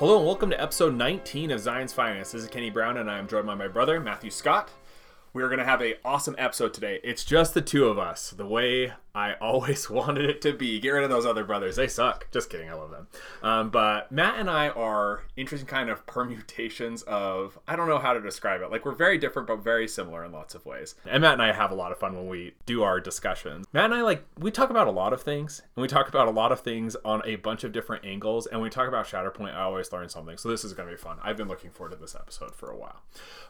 Hello and welcome to episode 19 of Zion's Finance. This is Kenny Brown and I am joined by my brother Matthew Scott. We are going to have an awesome episode today. It's just the two of us, the way I always wanted it to be. Get rid of those other brothers; they suck. Just kidding, I love them. Um, but Matt and I are interesting kind of permutations of I don't know how to describe it. Like we're very different, but very similar in lots of ways. And Matt and I have a lot of fun when we do our discussions. Matt and I like we talk about a lot of things, and we talk about a lot of things on a bunch of different angles. And when we talk about Shatterpoint, I always learn something. So this is going to be fun. I've been looking forward to this episode for a while.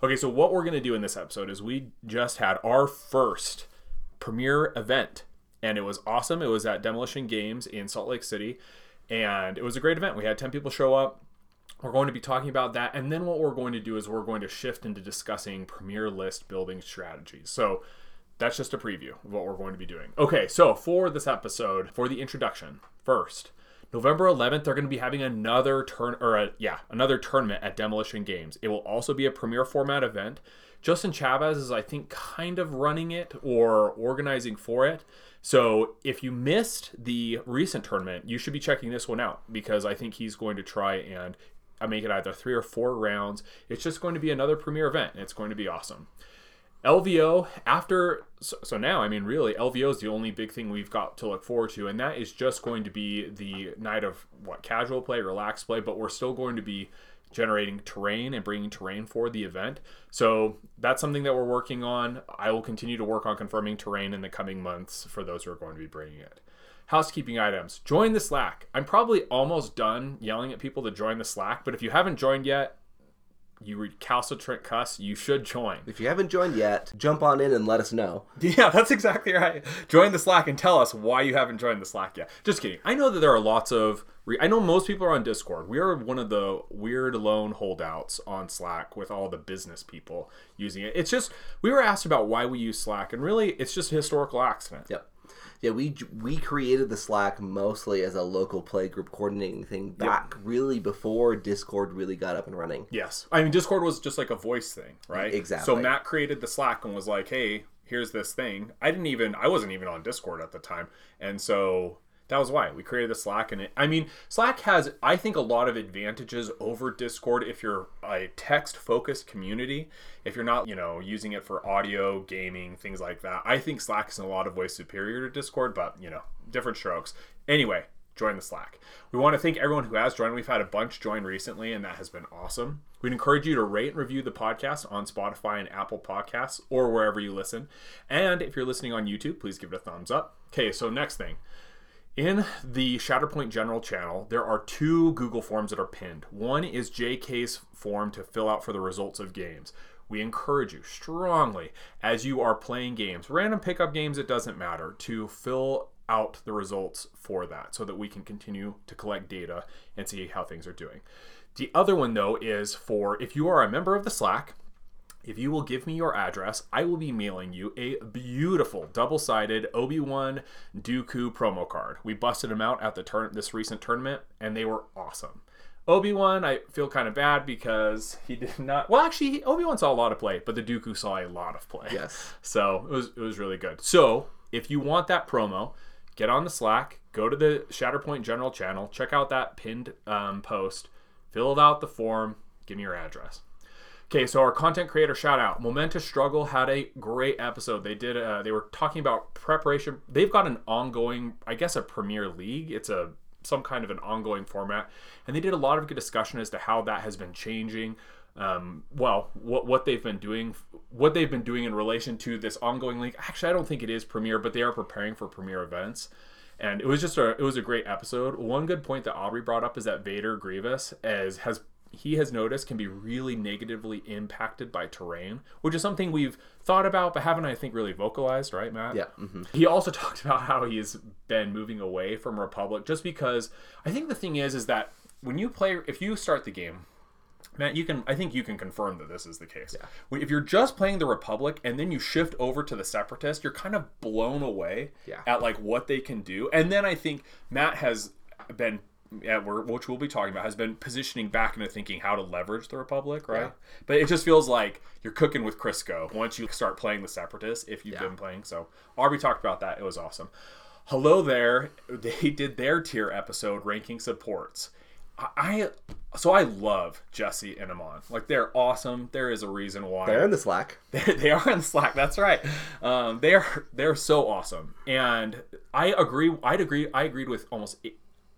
Okay, so what we're going to do in this episode is we just had our first premiere event and it was awesome. It was at Demolition Games in Salt Lake City, and it was a great event. We had 10 people show up. We're going to be talking about that, and then what we're going to do is we're going to shift into discussing Premier List building strategies. So that's just a preview of what we're going to be doing. Okay, so for this episode, for the introduction, first, November 11th, they're going to be having another turn or a, yeah, another tournament at Demolition Games. It will also be a premier format event. Justin Chavez is, I think, kind of running it or organizing for it. So if you missed the recent tournament, you should be checking this one out because I think he's going to try and uh, make it either three or four rounds. It's just going to be another premier event, and it's going to be awesome. LVO after so, so, now I mean really LVO is the only big thing we've got to look forward to and that is just going to be the night of what casual play relaxed play but we're still going to be generating terrain and bringing terrain for the event. So that's something that we're working on. I will continue to work on confirming terrain in the coming months for those who are going to be bringing it. Housekeeping items. Join the Slack. I'm probably almost done yelling at people to join the Slack, but if you haven't joined yet, you recalcitrant cuss, you should join. If you haven't joined yet, jump on in and let us know. Yeah, that's exactly right. Join the Slack and tell us why you haven't joined the Slack yet. Just kidding. I know that there are lots of. Re- I know most people are on Discord. We are one of the weird lone holdouts on Slack with all the business people using it. It's just we were asked about why we use Slack, and really, it's just a historical accident. Yep yeah, we we created the Slack mostly as a local play group coordinating thing back yep. really before Discord really got up and running. Yes, I mean Discord was just like a voice thing, right? Exactly. So Matt created the Slack and was like, "Hey, here's this thing." I didn't even I wasn't even on Discord at the time, and so that was why we created the Slack. And it, I mean, Slack has, I think, a lot of advantages over Discord if you're a text focused community. If you're not, you know, using it for audio, gaming, things like that. I think Slack is in a lot of ways superior to Discord, but, you know, different strokes. Anyway, join the Slack. We want to thank everyone who has joined. We've had a bunch join recently, and that has been awesome. We'd encourage you to rate and review the podcast on Spotify and Apple Podcasts or wherever you listen. And if you're listening on YouTube, please give it a thumbs up. Okay, so next thing. In the Shatterpoint General channel, there are two Google Forms that are pinned. One is JK's form to fill out for the results of games. We encourage you strongly, as you are playing games, random pickup games, it doesn't matter, to fill out the results for that so that we can continue to collect data and see how things are doing. The other one, though, is for if you are a member of the Slack, if you will give me your address, I will be mailing you a beautiful double-sided Obi-Wan Dooku promo card. We busted them out at the turn this recent tournament, and they were awesome. Obi-Wan, I feel kind of bad because he did not. Well, actually, Obi-Wan saw a lot of play, but the Dooku saw a lot of play. Yes. So it was it was really good. So if you want that promo, get on the Slack, go to the Shatterpoint General channel, check out that pinned um, post, fill out the form, give me your address. Okay, so our content creator shout out. Momentous Struggle had a great episode. They did. Uh, they were talking about preparation. They've got an ongoing, I guess, a Premier League. It's a some kind of an ongoing format, and they did a lot of good discussion as to how that has been changing. Um, well, what what they've been doing, what they've been doing in relation to this ongoing league. Actually, I don't think it is Premier, but they are preparing for Premier events and it was just a it was a great episode. One good point that Aubrey brought up is that Vader Grievous as has he has noticed can be really negatively impacted by terrain, which is something we've thought about but haven't, I think, really vocalized, right, Matt? Yeah. Mm-hmm. He also talked about how he's been moving away from Republic just because I think the thing is, is that when you play, if you start the game, Matt, you can. I think you can confirm that this is the case. Yeah. If you're just playing the Republic and then you shift over to the Separatist, you're kind of blown away yeah. at like what they can do. And then I think Matt has been yeah, which we'll be talking about, has been positioning back into thinking how to leverage the Republic, right? Yeah. But it just feels like you're cooking with Crisco once you start playing the Separatists, if you've yeah. been playing. So Aubrey talked about that. It was awesome. Hello there. They did their tier episode ranking supports. I so I love Jesse and Amon. Like they're awesome. There is a reason why They're in the Slack. they, they are in the Slack. That's right. Um, they are they're so awesome, and I agree. I'd agree. I agreed with almost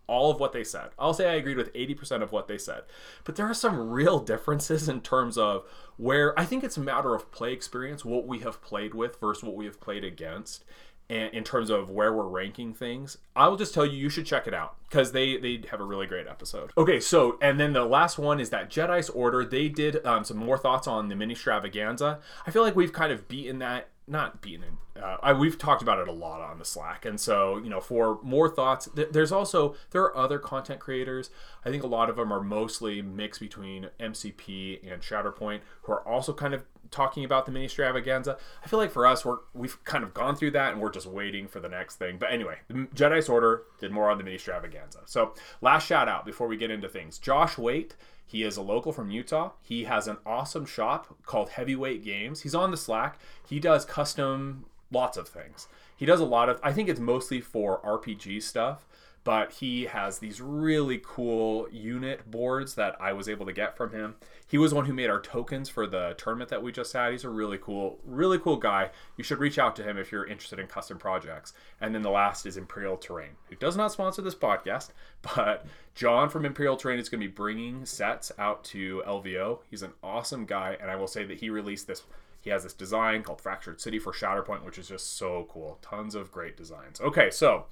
all of what they said. I'll say I agreed with eighty percent of what they said, but there are some real differences in terms of where I think it's a matter of play experience, what we have played with versus what we have played against. And in terms of where we're ranking things, I will just tell you you should check it out because they they have a really great episode. Okay, so and then the last one is that Jedi's Order. They did um, some more thoughts on the mini extravaganza. I feel like we've kind of beaten that, not beaten it. Uh, I, we've talked about it a lot on the Slack, and so you know for more thoughts, th- there's also there are other content creators. I think a lot of them are mostly mixed between MCP and Shatterpoint, who are also kind of talking about the mini extravaganza. I feel like for us, we're we've kind of gone through that, and we're just waiting for the next thing. But anyway, Jedi's Order did more on the mini extravaganza. So last shout out before we get into things, Josh Waite. He is a local from Utah. He has an awesome shop called Heavyweight Games. He's on the Slack. He does custom lots of things. He does a lot of I think it's mostly for RPG stuff, but he has these really cool unit boards that I was able to get from him. He was one who made our tokens for the tournament that we just had. He's a really cool, really cool guy. You should reach out to him if you're interested in custom projects. And then the last is Imperial Terrain, who does not sponsor this podcast, but John from Imperial Terrain is going to be bringing sets out to LVO. He's an awesome guy, and I will say that he released this he has this design called Fractured City for Shatterpoint, which is just so cool. Tons of great designs. Okay, so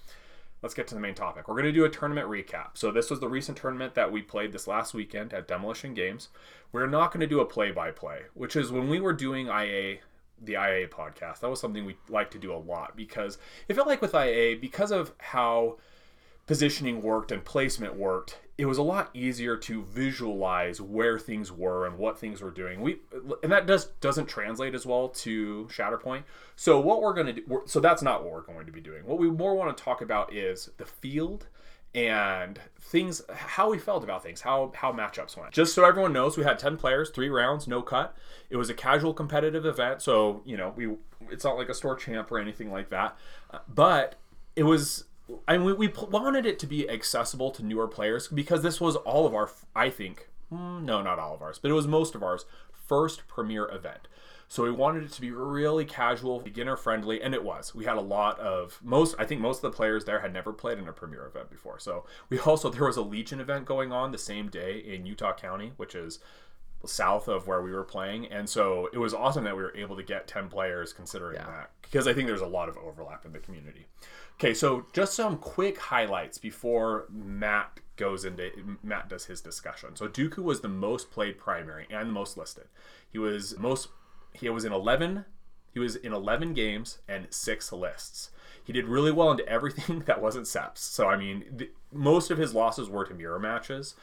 let's get to the main topic. We're going to do a tournament recap. So this was the recent tournament that we played this last weekend at Demolition Games. We're not going to do a play-by-play, which is when we were doing IA the IA podcast. That was something we like to do a lot because it felt like with IA because of how positioning worked and placement worked, it was a lot easier to visualize where things were and what things were doing. We and that does doesn't translate as well to Shatterpoint. So what we're going to do so that's not what we're going to be doing. What we more want to talk about is the field and things how we felt about things, how how matchups went. Just so everyone knows, we had 10 players, 3 rounds, no cut. It was a casual competitive event, so, you know, we it's not like a store champ or anything like that. But it was I mean, we, we wanted it to be accessible to newer players because this was all of our, I think, mm, no, not all of ours, but it was most of ours first premier event. So we wanted it to be really casual, beginner friendly, and it was. We had a lot of most. I think most of the players there had never played in a premier event before. So we also there was a Legion event going on the same day in Utah County, which is south of where we were playing and so it was awesome that we were able to get 10 players considering yeah. that because i think there's a lot of overlap in the community okay so just some quick highlights before matt goes into matt does his discussion. So dooku was the most played primary and the most listed. He was most he was in 11 he was in 11 games and six lists. He did really well into everything that wasn't seps so i mean the, most of his losses were to mirror matches.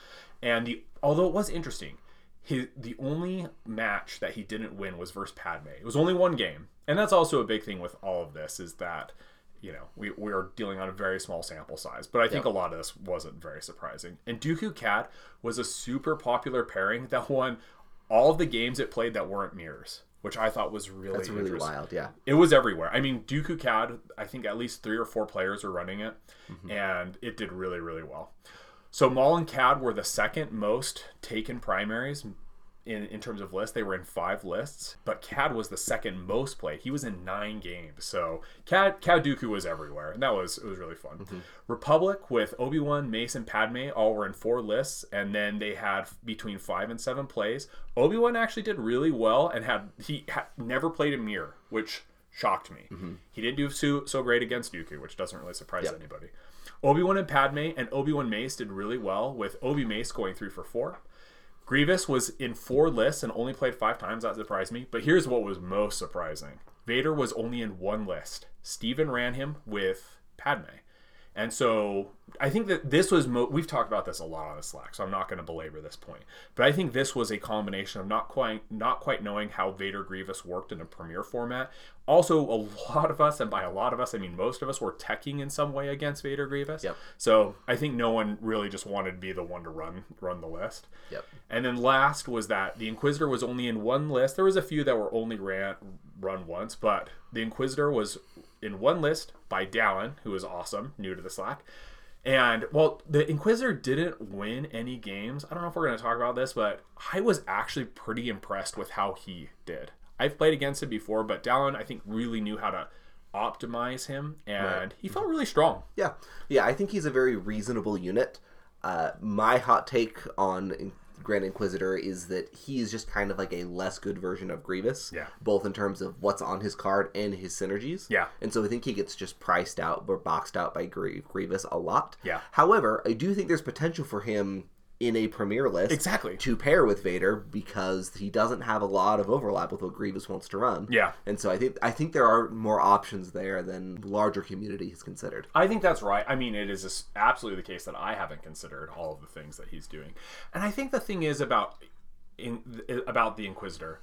And the although it was interesting his the only match that he didn't win was versus Padme. It was only one game, and that's also a big thing with all of this is that you know we we're dealing on a very small sample size. But I think yep. a lot of this wasn't very surprising. And Dooku Cad was a super popular pairing that won all of the games it played that weren't mirrors. Which I thought was really That's really wild, yeah. It was everywhere. I mean, Dooku Cad, I think at least three or four players were running it, mm-hmm. and it did really, really well. So Maul and Cad were the second most taken primaries in, in terms of lists. They were in five lists, but Cad was the second most played. He was in nine games. So Cad Cad Dooku was everywhere, and that was it was really fun. Mm-hmm. Republic with Obi Wan, Mace, and Padme all were in four lists, and then they had between five and seven plays. Obi Wan actually did really well and had he had never played a mirror, which shocked me. Mm-hmm. He didn't do so, so great against Dooku, which doesn't really surprise yep. anybody. Obi Wan and Padme and Obi Wan Mace did really well, with Obi Mace going three for four. Grievous was in four lists and only played five times. That surprised me. But here's what was most surprising Vader was only in one list. Steven ran him with Padme. And so I think that this was mo- we've talked about this a lot on the Slack, so I'm not going to belabor this point. But I think this was a combination of not quite not quite knowing how Vader Grievous worked in a premiere format. Also, a lot of us, and by a lot of us, I mean most of us, were teching in some way against Vader Grievous. Yep. So I think no one really just wanted to be the one to run run the list. Yep. And then last was that the Inquisitor was only in one list. There was a few that were only ran run once, but the Inquisitor was in one list by Dallin, who is awesome, new to the Slack. And well, the Inquisitor didn't win any games. I don't know if we're going to talk about this, but I was actually pretty impressed with how he did. I've played against him before, but Dallin, I think, really knew how to optimize him, and he felt really strong. Yeah, yeah, I think he's a very reasonable unit. Uh, my hot take on Grand Inquisitor is that he is just kind of like a less good version of Grievous. Yeah. Both in terms of what's on his card and his synergies. Yeah. And so I think he gets just priced out or boxed out by Grie- Grievous a lot. Yeah. However, I do think there's potential for him in a premier list Exactly. to pair with Vader because he doesn't have a lot of overlap with what Grievous wants to run. Yeah. And so I think I think there are more options there than larger community has considered. I think that's right. I mean, it is absolutely the case that I haven't considered all of the things that he's doing, and I think the thing is about in about the Inquisitor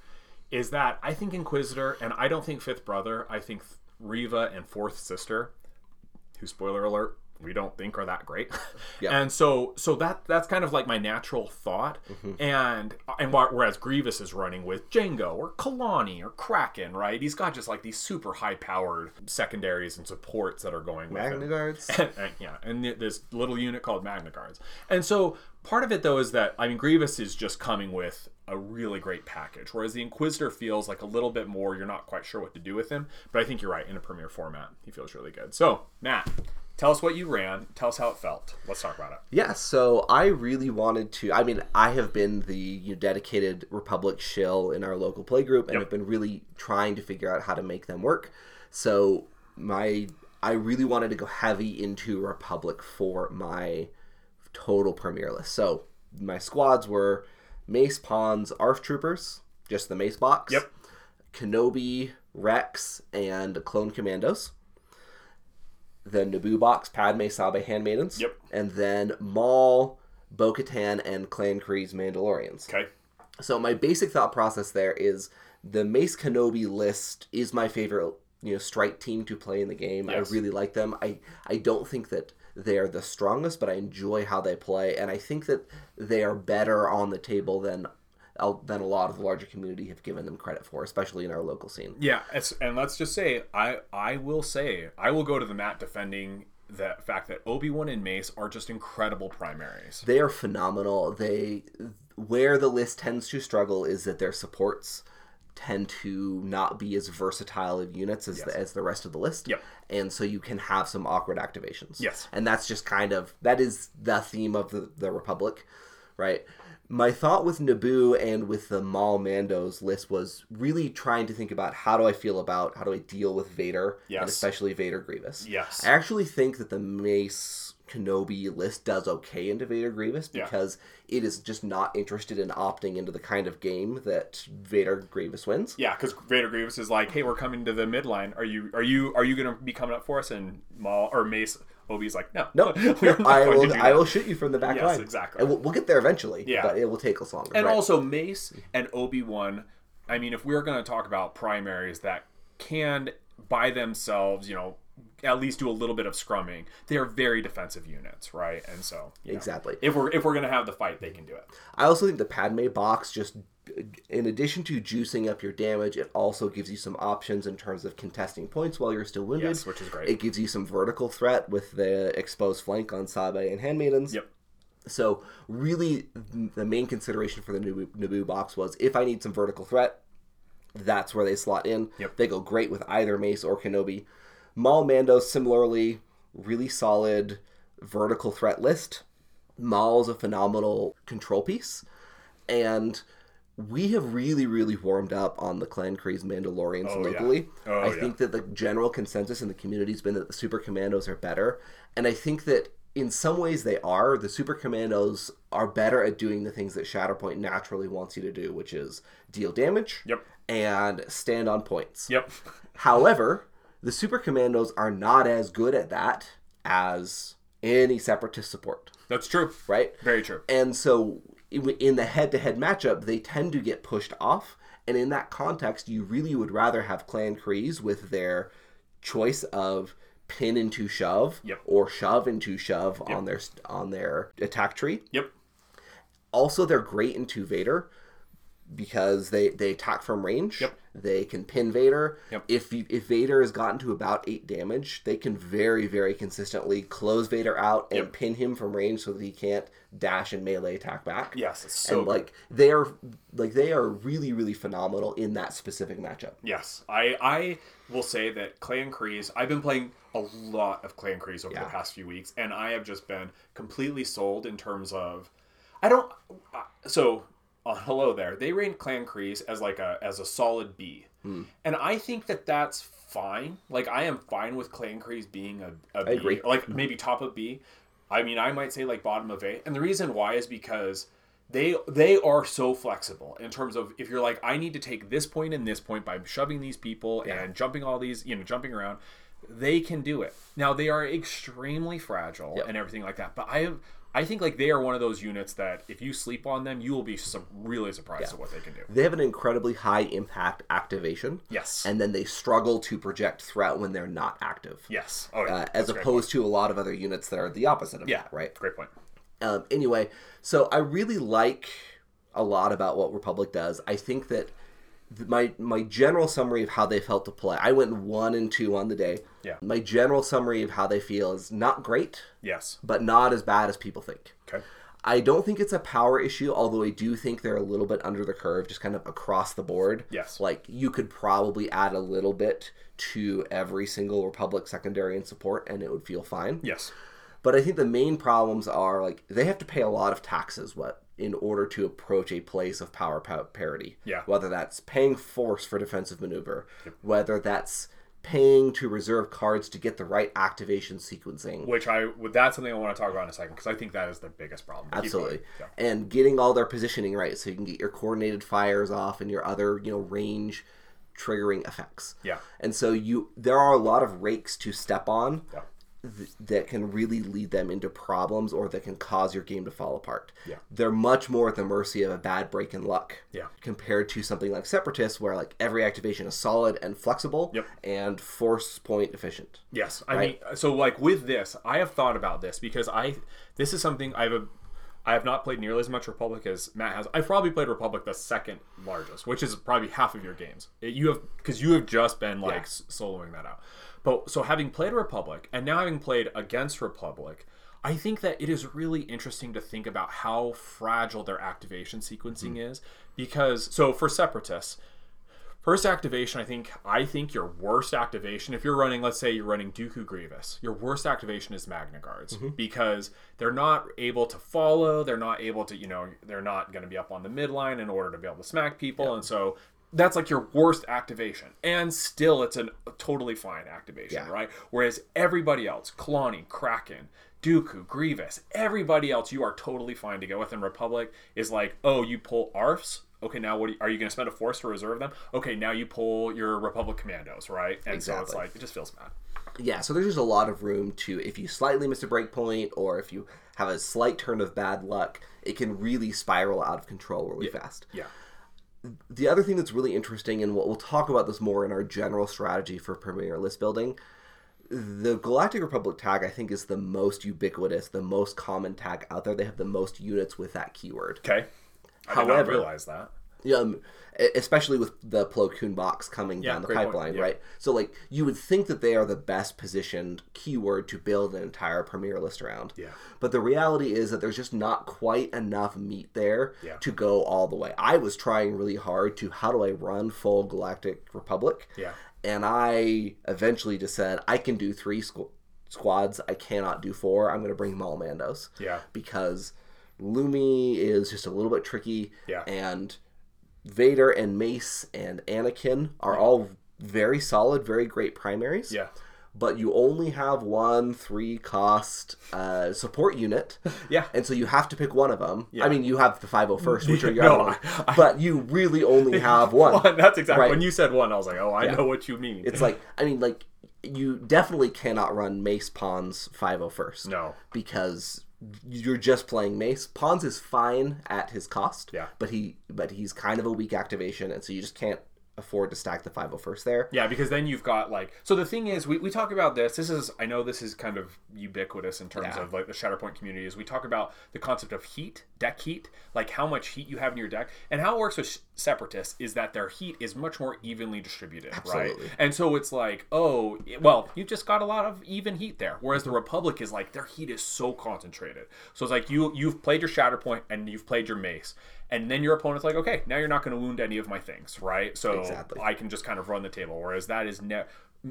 is that I think Inquisitor, and I don't think Fifth Brother. I think Reva and Fourth Sister, who spoiler alert, we don't think are that great. Yeah. And so so that that's kind of like my natural thought. Mm-hmm. And and wh- whereas Grievous is running with Jango or Kalani or Kraken, right? He's got just like these super high powered secondaries and supports that are going with. Magna Guards. and, and- yeah, and th- this little unit called Magna Guards. And so part of it though is that I mean Grievous is just coming with a really great package, whereas the Inquisitor feels like a little bit more. You're not quite sure what to do with him, but I think you're right. In a premiere format, he feels really good. So Matt, tell us what you ran. Tell us how it felt. Let's talk about it. Yeah, so I really wanted to. I mean, I have been the you know, dedicated Republic shill in our local playgroup, and Yep. have been really trying to figure out how to make them work. So my, I really wanted to go heavy into Republic for my total premiere list. So my squads were Mace Pawns, Arf Troopers, just the Mace box. Yep. Kenobi, Rex, and Clone Commandos. The Naboo box, Padme, Sabe, Handmaidens. Yep. And then Maul, Bo Katan, and Clan Kryze Mandalorians. Okay. So my basic thought process there is the Mace Kenobi list is my favorite, you know, strike team to play in the game. Yes. I really like them. I I don't think that they're the strongest, but I enjoy how they play, and I think that they are better on the table than than a lot of the larger community have given them credit for, especially in our local scene. Yeah, it's, and let's just say I I will say I will go to the mat defending the fact that Obi Wan and Mace are just incredible primaries. They are phenomenal. They where the list tends to struggle is that their supports tend to not be as versatile of units as the, as the rest of the list. Yep. And so you can have some awkward activations. Yes. And that's just kind of that is the theme of the, the Republic, right? My thought with Naboo and with the Maul Mandos list was really trying to think about how do I feel about how do I deal with Vader Yes. and especially Vader Grievous. Yes. I actually think that the Mace Kenobi list does okay into Vader Grievous Yeah. because it is just not interested in opting into the kind of game that Vader Grievous wins. Yeah, because Vader Grievous is like, "Hey, we're coming to the midline. Are you are you are you gonna be coming up for us?" And Maul or Mace Obi's like, "No, No, I will. I will shoot you from the back Yes, line. exactly. And we'll, we'll get there eventually. Yeah. but it will take us longer. And right? also Mace and Obi Wan. I mean, if we're going to talk about primaries that can by themselves, you know, at least do a little bit of scrumming, they are very defensive units, right? And so, know, exactly. if we're if we're going to have the fight, they can do it. I also think the Padme box just, in addition to juicing up your damage, it also gives you some options in terms of contesting points while you're still wounded. Yes, which is great. It gives you some vertical threat with the exposed flank on Sabe and Handmaidens. Yep. So really, the main consideration for the Naboo, Naboo box was if I need some vertical threat, that's where they slot in. Yep. They go great with either Mace or Kenobi. Maul Mando similarly, really solid vertical threat list. Maul's a phenomenal control piece, and we have really, really warmed up on the Clan Kryze Mandalorians Oh, yeah. locally. Oh, I yeah. think that the general consensus in the community has been that the Super Commandos are better, and I think that in some ways they are. The Super Commandos are better at doing the things that Shatterpoint naturally wants you to do, which is deal damage Yep. and stand on points. Yep. However, the Super Commandos are not as good at that as any Separatist support, That's true. right? Very true. And so in the head to head matchup, they tend to get pushed off. And in that context, you really would rather have Clan Kryze with their choice of pin into shove Yep. or shove into shove on their on their attack tree. Yep. Also, they're great into Vader. Because they they attack from range. Yep. They can pin Vader. Yep. If you, if Vader has gotten to about eight damage, they can very very consistently close Vader out and Yep. pin him from range so that he can't dash and melee attack back. Yes, it's so and like they are like they are really really phenomenal in that specific matchup. Yes, I I will say that Clan Kryze. I've been playing a lot of Clan Kryze over the past few weeks, and I have just been completely sold in terms of. I don't. So, uh, hello there. They ranked Clan Kryze as like a as a solid B, Hmm. and I think that that's fine. Like I am fine with Clan Kryze being a, a B, agree. like maybe top of B. I mean, I might say like bottom of A, and the reason why is because they they are so flexible in terms of if you're like I need to take this point and this point by shoving these people and jumping all these you know jumping around they can do it now they are extremely fragile Yep. and everything like that but I have I think like they are one of those units that if you sleep on them you will be some really surprised at what they can do They have an incredibly high impact activation. yes And then they struggle to project threat when they're not active. yes oh yeah Uh, as opposed to a lot of other units that are the opposite of yeah that, right? great point Um, anyway, so I really like a lot about what Republic does. I think that th- my my general summary of how they felt to play. I went one and two on the day. Yeah. My general summary of how they feel is not great, yes but not as bad as people think. okay I don't think it's a power issue, although I do think they're a little bit under the curve, just kind of across the board. Yes. Like you could probably add a little bit to every single Republic secondary and support, and it would feel fine. yes But I think the main problems are like they have to pay a lot of taxes what in order to approach a place of power parity. Yeah. Whether that's paying force for defensive maneuver, whether that's paying to reserve cards to get the right activation sequencing. which I would that's something I want to talk about in a second because I think that is the biggest problem Absolutely. Yeah. And getting all their positioning right so you can get your coordinated fires off and your other, you know, range triggering effects. Yeah. And so you there are a lot of rakes to step on Yeah. Th- that can really lead them into problems or that can cause your game to fall apart. Yeah. They're much more at the mercy of a bad break in luck. Yeah. Compared to something like Separatists where like every activation is solid and flexible Yep. and force point efficient. Yes, I Right. mean, so like with this, I have thought about this because I this is something I have a I have not played nearly as much Republic as Matt has. I've probably played Republic the second largest, which is probably half of your games. It- you have because you have just been like Yeah. soloing that out. But so having played Republic and now having played against Republic, I think that it is really interesting to think about how fragile their activation sequencing hmm. is. Because so for Separatists, First activation, I think I think your worst activation, if you're running, let's say you're running Dooku Grievous, your worst activation is Magna Guards. Mm-hmm. Because they're not able to follow, they're not able to, you know, they're not going to be up on the midline in order to be able to smack people, and so that's like your worst activation, and still it's an, a totally fine activation, Yeah. right? Whereas everybody else, Kalani, Kraken, Dooku, Grievous, everybody else, you are totally fine to go with. And Republic is like, oh, you pull ARFs. Okay, now what you- are you going to spend a force to reserve them? Okay, now you pull your Republic commandos, right? And so it's Exactly. like it just feels bad. Yeah, so there's just a lot of room to if you slightly miss a breakpoint or if you have a slight turn of bad luck, it can really spiral out of control really fast. Yeah, The other thing that's really interesting, and we'll, we'll talk about this more in our general strategy for Premier list building, the Galactic Republic tag I think is the most ubiquitous, the most common tag out there. They have the most units with that keyword. okay. I did not realize that. Um, e- especially with the Plo Koon box coming Yeah, down the pipeline, Yeah. right? So, like, you would think that they are the best positioned keyword to build an entire premier list around. Yeah. But the reality is that there's just not quite enough meat there Yeah. to go all the way. I was trying really hard to how do I run full Galactic Republic? Yeah. And I eventually just said, I can do three squ- squads. I cannot do four. I'm going to bring Maul Mandos Yeah. because Lumi is just a little bit tricky. Yeah. And Vader and Mace and Anakin are all very solid, very great primaries. Yeah. But you only have one three cost uh, support unit. Yeah. And so you have to pick one of them. I mean, you have the 501st, which are your No, ones, I- I- but you really only have one. One, that's exactly Right. when you said one. I was like, oh, I know what you mean. It's like, I mean, like, you definitely cannot run Mace Pawns 501st. no. because you're just playing Mace. Pawns is fine at his cost. Yeah. But he but he's kind of a weak activation, and so you just can't afford to stack the 501st there. Yeah, because then you've got like so the thing is we, we talk about this. This is I know this is kind of ubiquitous in terms Yeah. of like the Shatterpoint community is we talk about the concept of heat, deck heat, like how much heat you have in your deck. And how it works with separatists is that their heat is much more evenly distributed, Absolutely. right? And so it's like, oh, well, you've just got a lot of even heat there. Whereas the mm-hmm. Republic is like their heat is so concentrated. So it's like you you've played your Shatterpoint and you've played your Mace, and then your opponent's like, okay, now you're not going to wound any of my things, right? So Exactly. I can just kind of run the table. Whereas that is ne-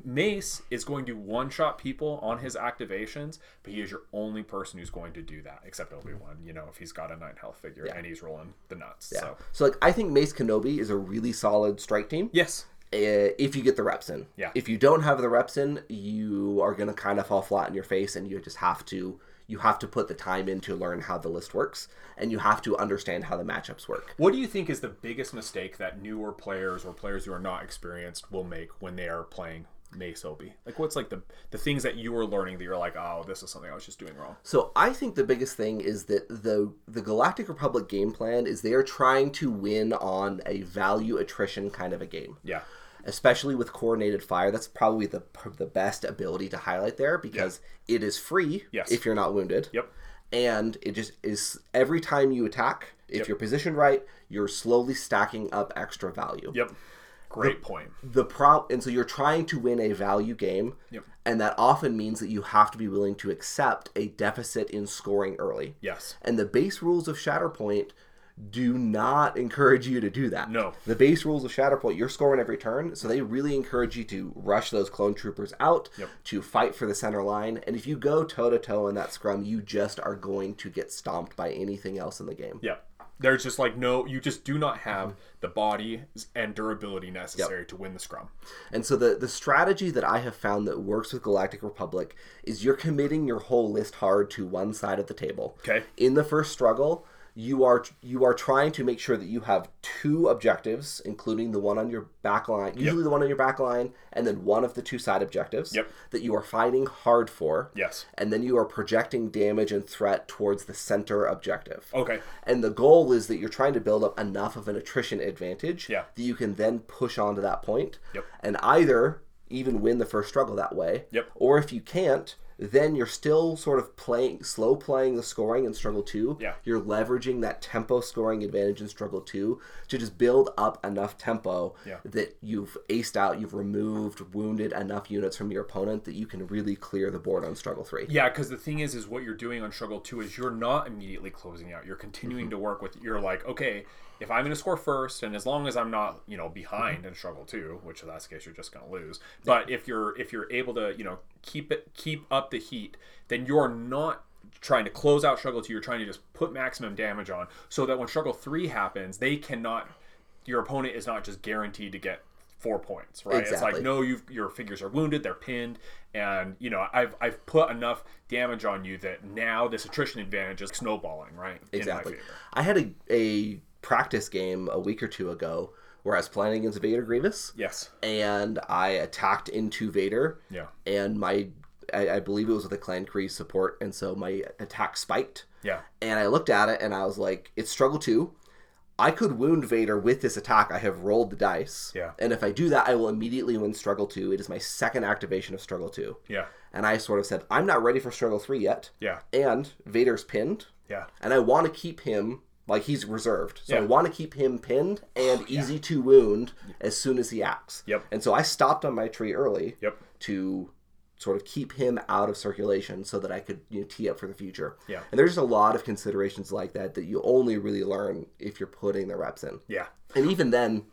Mace is going to one shot people on his activations, but he is your only person who's going to do that, except Obi Wan. You know, if he's got a nine health figure and he's rolling the nuts. So So like I think Mace Kenobi is a really solid strike team. yes, uh, if you get the reps in. Yeah. If you don't have the reps in, you are going to kind of fall flat in your face, and you just have to you have to put the time in to learn how the list works, and you have to understand how the matchups work. What do you think is the biggest mistake that newer players or players who are not experienced will make when they are playing Mace Obi? Like, what's like the the things that you were learning that you're like, oh, this is something I was just doing wrong. So I think the biggest thing is that the the Galactic Republic game plan is they are trying to win on a value attrition kind of a game. Yeah, especially with coordinated fire that's probably the the best ability to highlight there because it is free Yes. if you're not wounded Yep. and it just is every time you attack if you're positioned right you're slowly stacking up extra value yep. Great point. the pro and so you're trying to win a value game Yep. and that often means that you have to be willing to accept a deficit in scoring early Yes. and the base rules of Shatterpoint do not encourage you to do that. No. The base rules of Shatterpoint, you're scoring every turn, so they really encourage you to rush those clone troopers out, Yep. to fight for the center line, and if you go toe to toe in that scrum, you just are going to get stomped by anything else in the game. Yeah. There's just like no, you just do not have mm-hmm. the body and durability necessary to win the scrum. And so the the strategy that I have found that works with Galactic Republic is you're committing your whole list hard to one side of the table. Okay. In the first struggle, you are you are trying to make sure that you have two objectives, including the one on your back line, usually the one on your back line, and then one of the two side objectives Yep. that you are fighting hard for. Yes. And then you are projecting damage and threat towards the center objective. Okay. And the goal is that you're trying to build up enough of an attrition advantage Yeah. that you can then push on to that point Yep. and either even win the first struggle that way. Yep. Or if you can't, then you're still sort of playing slow playing the scoring in struggle 2. Yeah. You're leveraging that tempo scoring advantage in struggle 2 to just build up enough tempo Yeah. that you've aced out, you've removed, wounded enough units from your opponent that you can really clear the board on struggle 3. Yeah, because the thing is, is what you're doing on struggle two is you're not immediately closing out. You're continuing mm-hmm. to work with. You're like, okay, if I'm going to score first, and as long as I'm not, you know, behind in struggle two, which in that case you're just going to lose. But if you're if you're able to, you know, keep it keep up the heat, then you're not trying to close out struggle two. You're trying to just put maximum damage on, so that when struggle three happens, they cannot. Your opponent is not just guaranteed to get four points, right? Exactly. It's like no, you've your figures are wounded, they're pinned, and you know I've I've put enough damage on you that now this attrition advantage is snowballing, right? Exactly. I had a, a practice game a week or two ago where I was playing against Vader Grievous. Yes. and I attacked into Vader. Yeah. And my, I, I believe it was with a Clan Kryze support, and so my attack spiked. Yeah. And I looked at it and I was like, it's struggle two. I could wound Vader with this attack. I have rolled the dice. Yeah. And if I do that, I will immediately win struggle two. It is my second activation of struggle two. Yeah. And I sort of said, I'm not ready for struggle three yet. Yeah. And Vader's pinned. Yeah. And I want to keep him like he's reserved. So I want to keep him pinned and easy to wound as soon as he acts. Yep. And so I stopped on my tree early Yep. to sort of keep him out of circulation so that I could you know, tee up for the future. Yeah. And there's just a lot of considerations like that that you only really learn if you're putting the reps in. Yeah. And even then,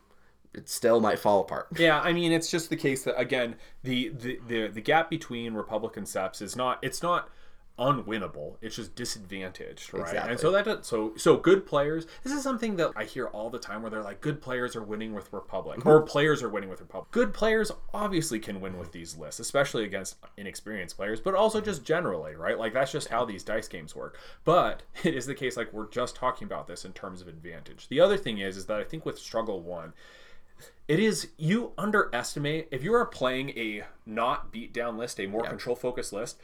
it still might fall apart. Yeah, I mean, it's just the case that again, the the the, the gap between Republican seps is not it's not unwinnable. It's just disadvantaged, right? Exactly. And so that so so good players. This is something that I hear all the time where they're like, good players are winning with Republic, mhm. or players are winning with Republic. Good players obviously can win with these lists, especially against inexperienced players, but also mhm. just generally, right? Like that's just how these dice games work. But it is the case, like we're just talking about this in terms of advantage. The other thing is, is that I think with Struggle One it is you underestimate if you are playing a not beat down list a more control focused list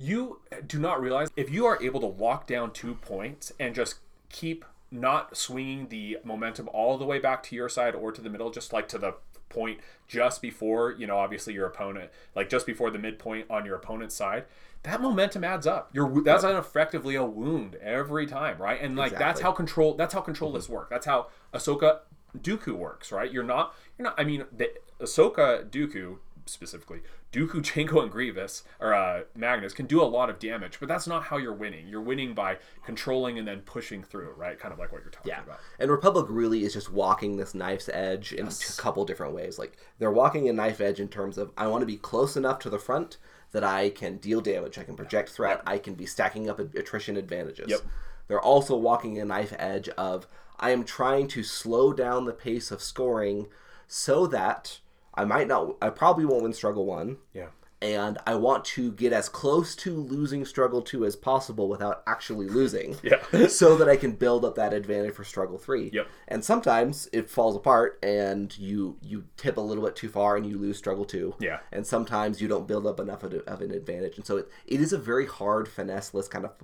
you do not realize if you are able to walk down two points and just keep not swinging the momentum all the way back to your side or to the middle just like to the point just before you know obviously your opponent like just before the midpoint on your opponent's side that momentum adds up. You're that's an effectively a wound every time right? And like that's how control that's how control mm-hmm. lists work. That's how ahsoka Dooku works, right? You're not you're not. I mean, the Ahsoka Dooku specifically, Dooku, Jango, and Grievous or uh, Magnas can do a lot of damage, but that's not how you're winning. You're winning by controlling and then pushing through, right? Kind of like what you're talking Yeah. about. And Republic really is just walking this knife's edge in a couple different ways. Like they're walking a knife edge in terms of I want to be close enough to the front that I can deal damage, I can project threat, I can be stacking up attrition advantages. Yep. They're also walking a knife edge of I am trying to slow down the pace of scoring so that I might not I probably won't win struggle 1 Yeah. and I want to get as close to losing struggle 2 as possible without actually losing Yeah. so that I can build up that advantage for struggle three. Yep. And sometimes it falls apart and you you tip a little bit too far and you lose struggle two. Yeah. And sometimes you don't build up enough of, of an advantage, and so it, it is a very hard finesse list kind of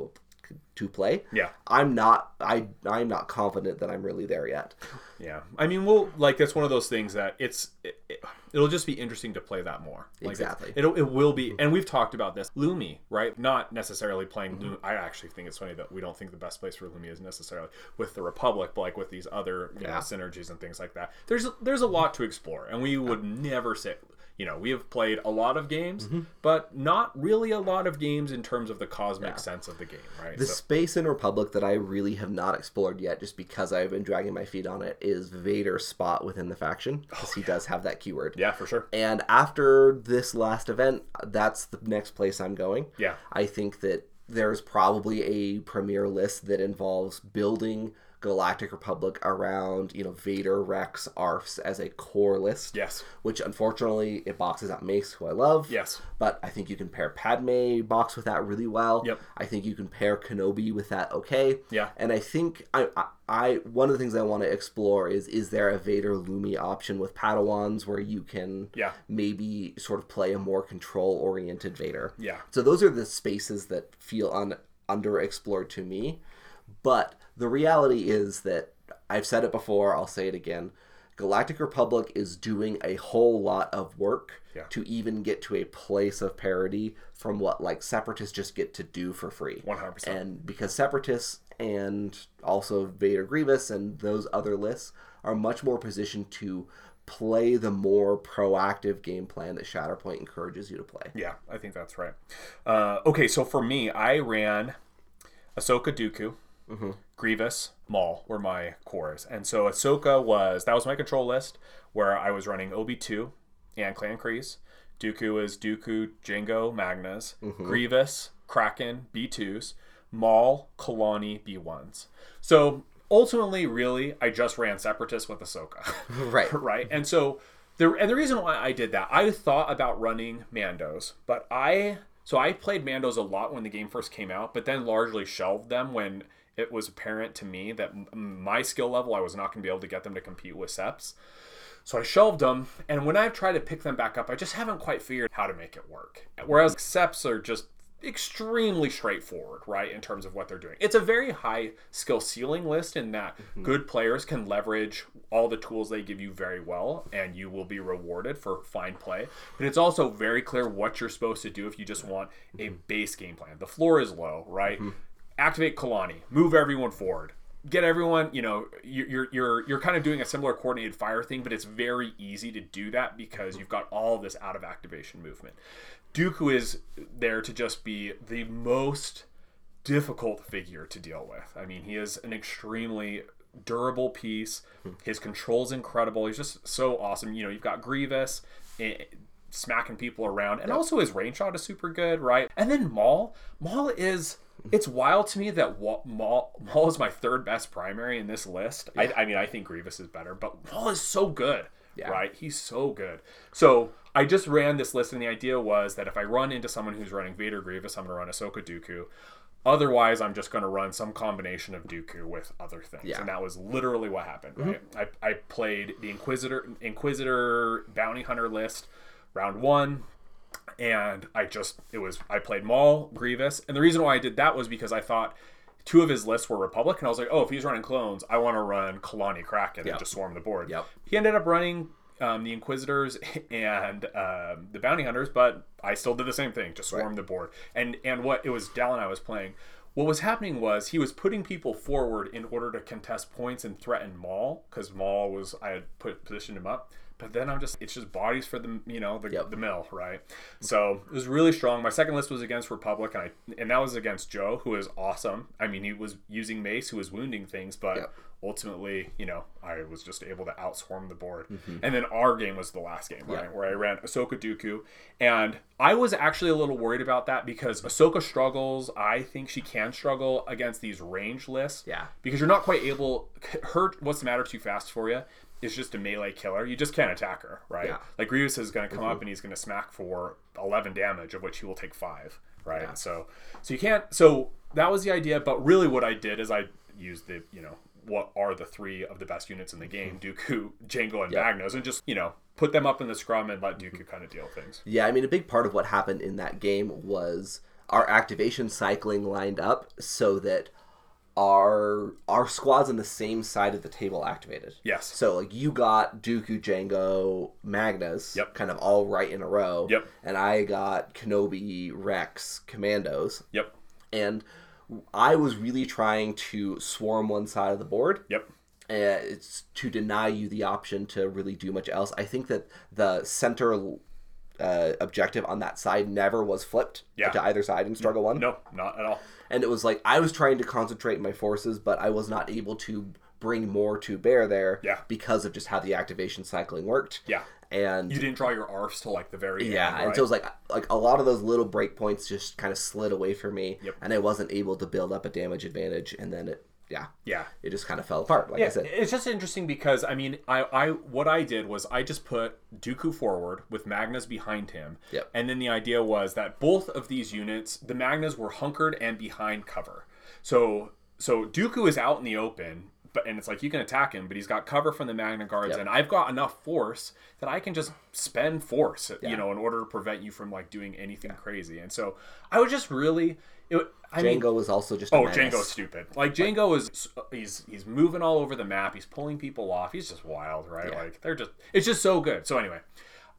to play. Yeah. I'm not I I'm not confident that I'm really there yet. Yeah, I mean, we'll like that's one of those things that it's it, will just be interesting to play that more. Like, Exactly. It'll it will be, and we've talked about this. Lumi, right? Not necessarily playing. Mm-hmm. Lumi. I actually think it's funny that we don't think the best place for Lumi is necessarily with the Republic, but like with these other you know, synergies and things like that. There's there's a lot to explore, and we would never say. You know, we have played a lot of games, mm-hmm. but not really a lot of games in terms of the cosmic sense of the game, right? The So- space in Republic that I really have not explored yet, just because I've been dragging my feet on it, is Vader's spot within the faction, oh, because he does have that keyword. yeah, for sure. And after this last event, that's the next place I'm going. Yeah. I think that there's probably a premier list that involves building Galactic Republic around, you know, Vader, Rex, Arfs as a core list. Yes. Which unfortunately it boxes out Mace, who I love. Yes. But I think you can pair Padme box with that really well. Yep. I think you can pair Kenobi with that okay. Yeah. And I think I, I I one of the things I want to explore is is there a Vader Lumi option with Padawans where you can Yeah. maybe sort of play a more control oriented Vader. Yeah. So those are the spaces that feel un, underexplored to me. But the reality is that I've said it before, I'll say it again. Galactic Republic is doing a whole lot of work Yeah. to even get to a place of parity from what like separatists just get to do for free. 100%. And because separatists and also Vader Grievous and those other lists are much more positioned to play the more proactive game plan that Shatterpoint encourages you to play. Yeah, I think that's right. Uh, okay, so for me, I ran Ahsoka Dooku, Grievous, Maul were my cores. And so Ahsoka was, that was my control list where I was running OB2 and Clan Kryze. Dooku is Dooku, Jango, Magnas. Mm-hmm. Grievous, Kraken, B2s. Maul, Kalani, B1s. So ultimately, really, I just ran Separatists with Ahsoka. Right. right? And so the and the reason why I did that, I thought about running Mandos, but I so I played Mandos a lot when the game first came out, but then largely shelved them when it was apparent to me that m- my skill level I was not going to be able to get them to compete with Seps. So I shelved them, and when I've tried to pick them back up, I just haven't quite figured how to make it work. Whereas Seps are just extremely straightforward, right, in terms of what they're doing. It's a very high skill ceiling list in that mm-hmm. good players can leverage all the tools they give you very well, and you will be rewarded for fine play. But it's also very clear what you're supposed to do if you just want a mm-hmm. base game plan. The floor is low, right? Mm-hmm. Activate Kalani, move everyone forward get everyone you know you're you're you're, you're kind of doing a similar coordinated fire thing but it's very easy to do that because you've got all this out of activation movement. Dooku is there to just be the most difficult figure to deal with. I mean he is an extremely durable piece. His control's incredible. He's just so awesome. You know you've got grievous eh, smacking people around and also his range shot is super good right and then maul maul is it's wild to me that Maul, Maul is my third best primary in this list. I, I mean, I think Grievous is better, but Maul is so good, Yeah. right? He's so good. So I just ran this list, and the idea was that if I run into someone who's running Vader Grievous, I'm going to run Ahsoka Dooku. Otherwise, I'm just going to run some combination of Dooku with other things, Yeah. and that was literally what happened. Mm-hmm. Right? I, I played the Inquisitor Inquisitor Bounty Hunter list, round one, and I just it was I played Maul, Grievous, and the reason why I did that was because I thought two of his lists were Republic, and I was like, oh, if he's running clones, I want to run Kalani Kraken Yep. and just swarm the board. Yep. He ended up running um, the Inquisitors and um, the Bounty Hunters, but I still did the same thing, just swarm the board. And and what it was Dallin I was playing. what was happening was he was putting people forward in order to contest points and threaten Maul because Maul was I had put positioned him up. But then I'm just it's just bodies for the you know the, Yep. the mill right. So it was really strong. My second list was against Republic and I and that was against Joe who is awesome. I mean he was using Mace who was wounding things, but Yep. ultimately you know I was just able to outswarm the board. Mm-hmm. And then our game was the last game right Yeah. where I ran Ahsoka Dooku and I was actually a little worried about that because Ahsoka struggles. I think she can struggle against these range lists Yeah. because you're not quite able her what's the matter too fast for you is just a melee killer you just can't attack her right Yeah. Mm-hmm. like grievous is going to come up and he's going to smack for 11 damage of which he will take five right Yeah. so so you can't so that was the idea but really what i did is i used the you know what are the three of the best units in the game dooku Jango, and Mm-hmm. Yeah. and just you know put them up in the scrum and let dooku kind of deal things Yeah, I mean, a big part of what happened in that game was our activation cycling lined up so that our our squads on the same side of the table activated. yes So like you got Dooku, Jango, Magnas, Yep. kind of all right in a row. Yep. And I got Kenobi, Rex, Commandos, yep and I was really trying to swarm one side of the board. yep Uh, it's to deny you the option to really do much else. I think that the center uh, objective on that side never was flipped Yeah. to either side in struggle one, no not at all and it was like I was trying to concentrate my forces, but I was not able to bring more to bear there Yeah. because of just how the activation cycling worked. yeah And you didn't draw your arfs till like the very yeah, end, and right? so it was like like a lot of those little breakpoints just kind of slid away from me, Yep. and I wasn't able to build up a damage advantage, and then it yeah yeah it just kind of fell apart. Like I Yeah, said, it's just interesting because I mean, I, I what I did was I just put Dooku forward with Magnas behind him, Yep. and then the idea was that both of these units, the Magnas were hunkered and behind cover. So so Dooku is out in the open, but and it's like you can attack him, but he's got cover from the Magna guards, Yep. and I've got enough force that I can just spend force, Yeah. you know, in order to prevent you from like doing anything crazy. And so I was just really, it, I mean, Jango was also just Oh, menace. Jango's stupid. Like Jango is he's he's moving all over the map. He's pulling people off. He's just wild, right? Yeah. Like they're just it's just so good. So anyway,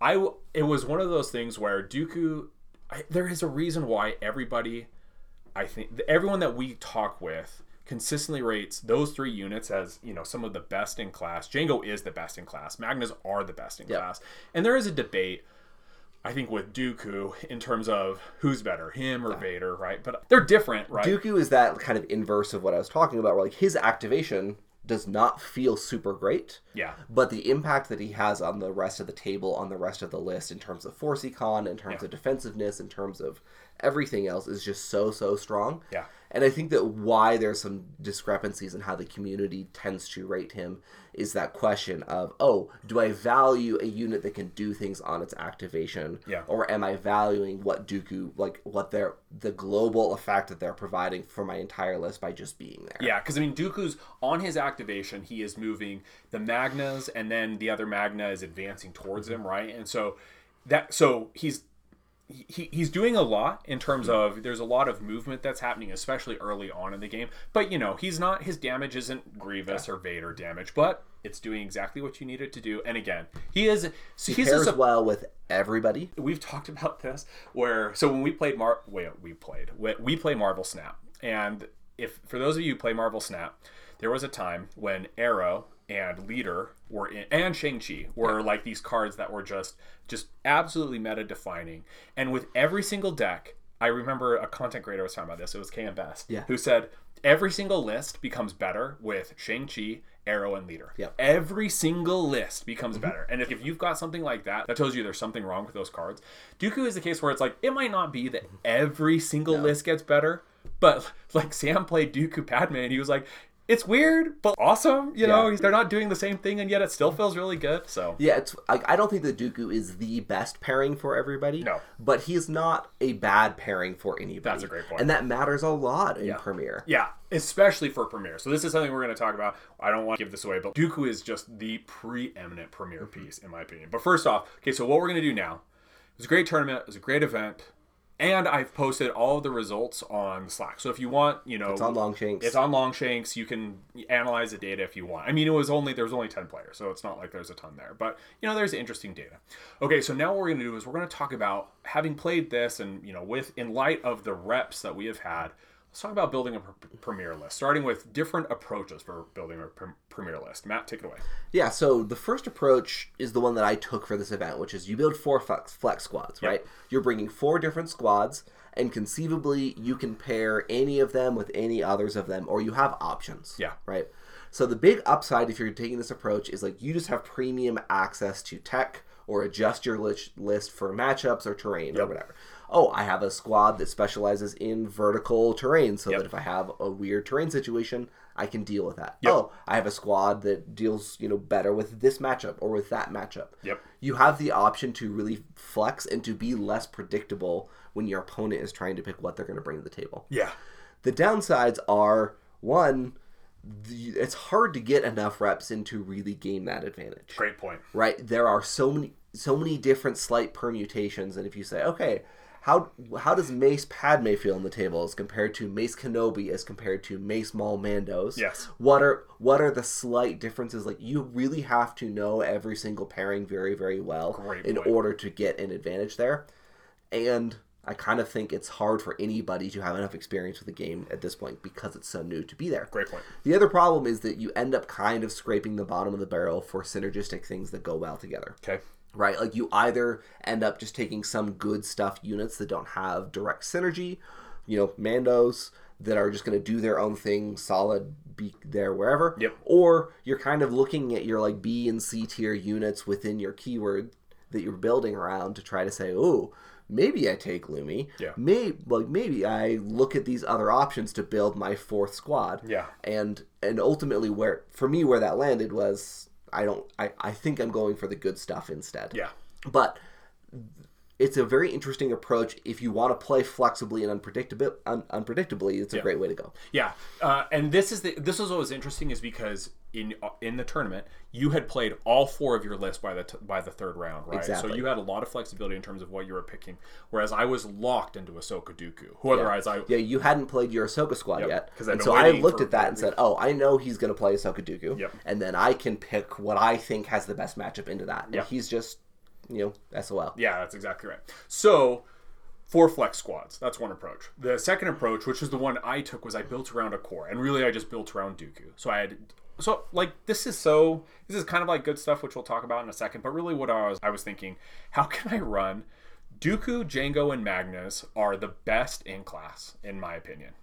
I it was one of those things where Dooku. I, there is a reason why everybody, I think everyone that we talk with consistently rates those three units as you know some of the best in class. Jango is the best in class. Magnas are the best in Yeah. class, and there is a debate. I think with Dooku in terms of who's better, him or Vader, right? But they're different, right? Dooku is that kind of inverse of what I was talking about, where like his activation does not feel super great. yeah, But the impact that he has on the rest of the table, on the rest of the list, in terms of force econ, in terms Yeah. of defensiveness, in terms of everything else, is just so so strong. Yeah. And I think that why there's some discrepancies in how the community tends to rate him is that question of, oh, do I value a unit that can do things on its activation, Yeah. or am I valuing what Dooku, like what they're the global effect that they're providing for my entire list by just being there? Yeah, because I mean, Dooku's on his activation, he is moving the Magnas, and then the other Magna is advancing towards mm-hmm. him, right? And so that so he's he, he's doing a lot in terms of there's a lot of movement that's happening, especially early on in the game. But you know, he's not his damage isn't Grievous or Vader damage, but it's doing exactly what you need it to do. And again, he is so he's a Pairs sup- well with everybody. we've talked about this where so when we played Mar wait we played we, we play Marvel Snap and if for those of you who play Marvel Snap there was a time when Aero and Leader were in and Shang-Chi were like these cards that were just just absolutely meta defining and with every single deck I remember a content creator was talking about this it was KM Best Yeah. who said every single list becomes better with Shang-Chi Aero and Leader. Yep. Every single list becomes mm-hmm. better. And if, if you've got something like that, that tells you there's something wrong with those cards. Dooku is the case where it's like, it might not be that mm-hmm. every single list gets better, but like Sam played Dooku Padme and he was like, it's weird, but awesome. You know, they're not doing the same thing and yet it still feels really good. So, Yeah, it's like I don't think that Dooku is the best pairing for everybody. No. but he's not a bad pairing for anybody. That's a great and that matters a lot in Yeah. Premiere. yeah, especially for Premiere. So, this is something we're going to talk about. I don't want to give this away, but Dooku is just the preeminent Premiere mm-hmm. piece, in my opinion. But first off, okay, so what we're going to do now it was a great tournament, it was a great event. And I've posted all of the results on Slack. So if you want, you know, It's on Longshanks. It's on Longshanks. You can analyze the data if you want. I mean, it was only there's only ten players, so it's not like there's a ton there. But you know, there's interesting data. Okay, so now what we're going to do is we're going to talk about having played this, and you know, with in light of the reps that we have had. Let's talk about building a pr- premier list, starting with different approaches for building a pr- premier list. Matt, take it away. Yeah, so the first approach is the one that I took for this event, which is you build four flex, flex squads, right? You're bringing four different squads, and conceivably you can pair any of them with any others of them, or you have options. Yeah. Right? So the big upside if you're taking this approach is like you just have premium access to tech or adjust your list, for matchups or terrain or whatever. Oh, I have a squad that specializes in vertical terrain so Yep. that if I have a weird terrain situation, I can deal with that. Oh, I have a squad that deals, you know, better with this matchup or with that matchup. Yep. You have the option to really flex and to be less predictable when your opponent is trying to pick what they're going to bring to the table. Yeah. The downsides are one, the, it's hard to get enough reps in to really gain that advantage. Great point. Right? There are so many so many different slight permutations, and if you say, okay, how how does Mace Padme feel on the table as compared to Mace Kenobi as compared to Mace Maul Mandos? Yes. What are what are the slight differences? Like you really have to know every single pairing very very well Great in point. order to get an advantage there, and I kind of think it's hard for anybody to have enough experience with the game at this point because it's so new to be there. Great point. The other problem is that you end up kind of scraping the bottom of the barrel for synergistic things that go well together. Okay. Right? Like you either end up just taking some good stuff units that don't have direct synergy, you know, Mandos that are just going to do their own thing, solid, be there wherever. Yep. Or you're kind of looking at your like B and C tier units within your keyword that you're building around to try to say, oh, maybe I take Lumi. Yeah. Maybe like maybe I look at these other options to build my fourth squad Yeah. and and ultimately where for me where that landed was i don't i, I think i'm going for the good stuff instead Yeah. but it's a very interesting approach if you want to play flexibly and unpredictable un, unpredictably it's a great way to go Yeah, uh, and this is the this is what was interesting is because in in the tournament you had played all four of your list by the t- by the third round, right? Exactly. So you had a lot of flexibility in terms of what you were picking, whereas I was locked into Ahsoka Dooku. Who otherwise I yeah you hadn't played your ahsoka squad yet 'cause I've and so i looked at that and said oh i know he's going to play ahsoka dooku Yep. and then i can pick what i think has the best matchup into that and Yep. he's just you know sol Yeah, that's exactly right. So, four flex squads. That's one approach. The second approach, which is the one I took, was I built around a core, and really I just built around Dooku. So I had. So like this is so this is kind of like good stuff which we'll talk about in a second but really what I was I was thinking how can I run Dooku, Jango and Magnas are the best in class in my opinion.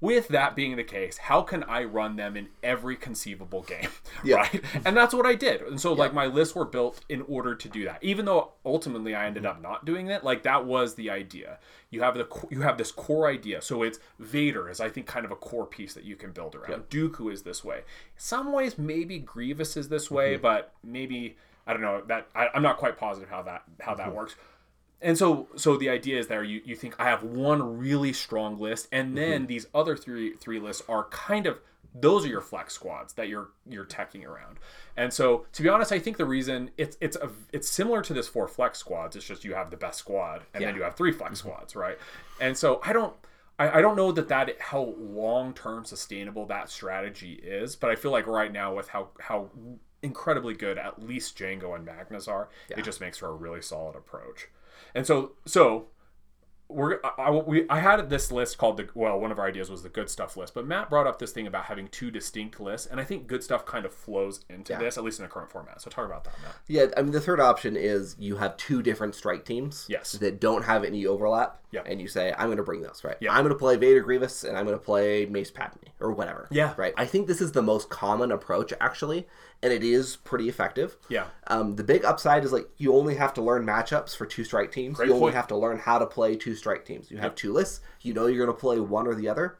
With that being the case, how can I run them in every conceivable game? Right? And that's what I did. And so like my lists were built in order to do that. Even though ultimately I ended mm-hmm. up not doing it, like that was the idea. You have the you have this core idea. So it's Vader is I think kind of a core piece that you can build around. Dooku is this way. Some ways maybe Grievous is this way, mm-hmm. but maybe I don't know that I, I'm not quite positive how that how that mm-hmm. works and so so the idea is there you, you think i have one really strong list and then mm-hmm. these other three three lists are kind of those are your flex squads that you're you're teching around. And so to be honest i think the reason it's it's a it's similar to this four flex squads it's just you have the best squad and then you have three flex mm-hmm. squads right? And so i don't I, I don't know that that how long term sustainable that strategy is, but I feel like right now with how how incredibly good at least Jango and Magnas are, it just makes for a really solid approach. And so so we're I, we, I had this list called the well one of our ideas was the good stuff list but matt brought up this thing about having two distinct lists and i think good stuff kind of flows into this at least in the current format so talk about that matt Yeah, I mean the third option is you have two different strike teams. Yes. That don't have any overlap. yeah And you say, I'm going to bring those, right? yeah I'm going to play Vader Grievous and I'm going to play Mace Padme or whatever. Yeah. Right. I think this is the most common approach actually, and it is pretty effective. Yeah. Um, the big upside is like you only have to learn matchups for two strike teams. Great you only have to learn how to play two strike teams. You have two lists. You know you're going to play one or the other.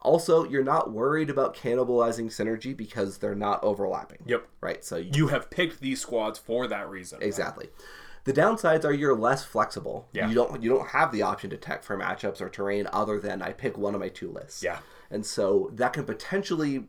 Also, you're not worried about cannibalizing synergy because they're not overlapping. Yep. Right. So you you have picked these squads for that reason right? Exactly. The downsides are you're less flexible. Yeah. You don't you don't have the option to tech for matchups or terrain other than I pick one of my two lists. Yeah. And so that can potentially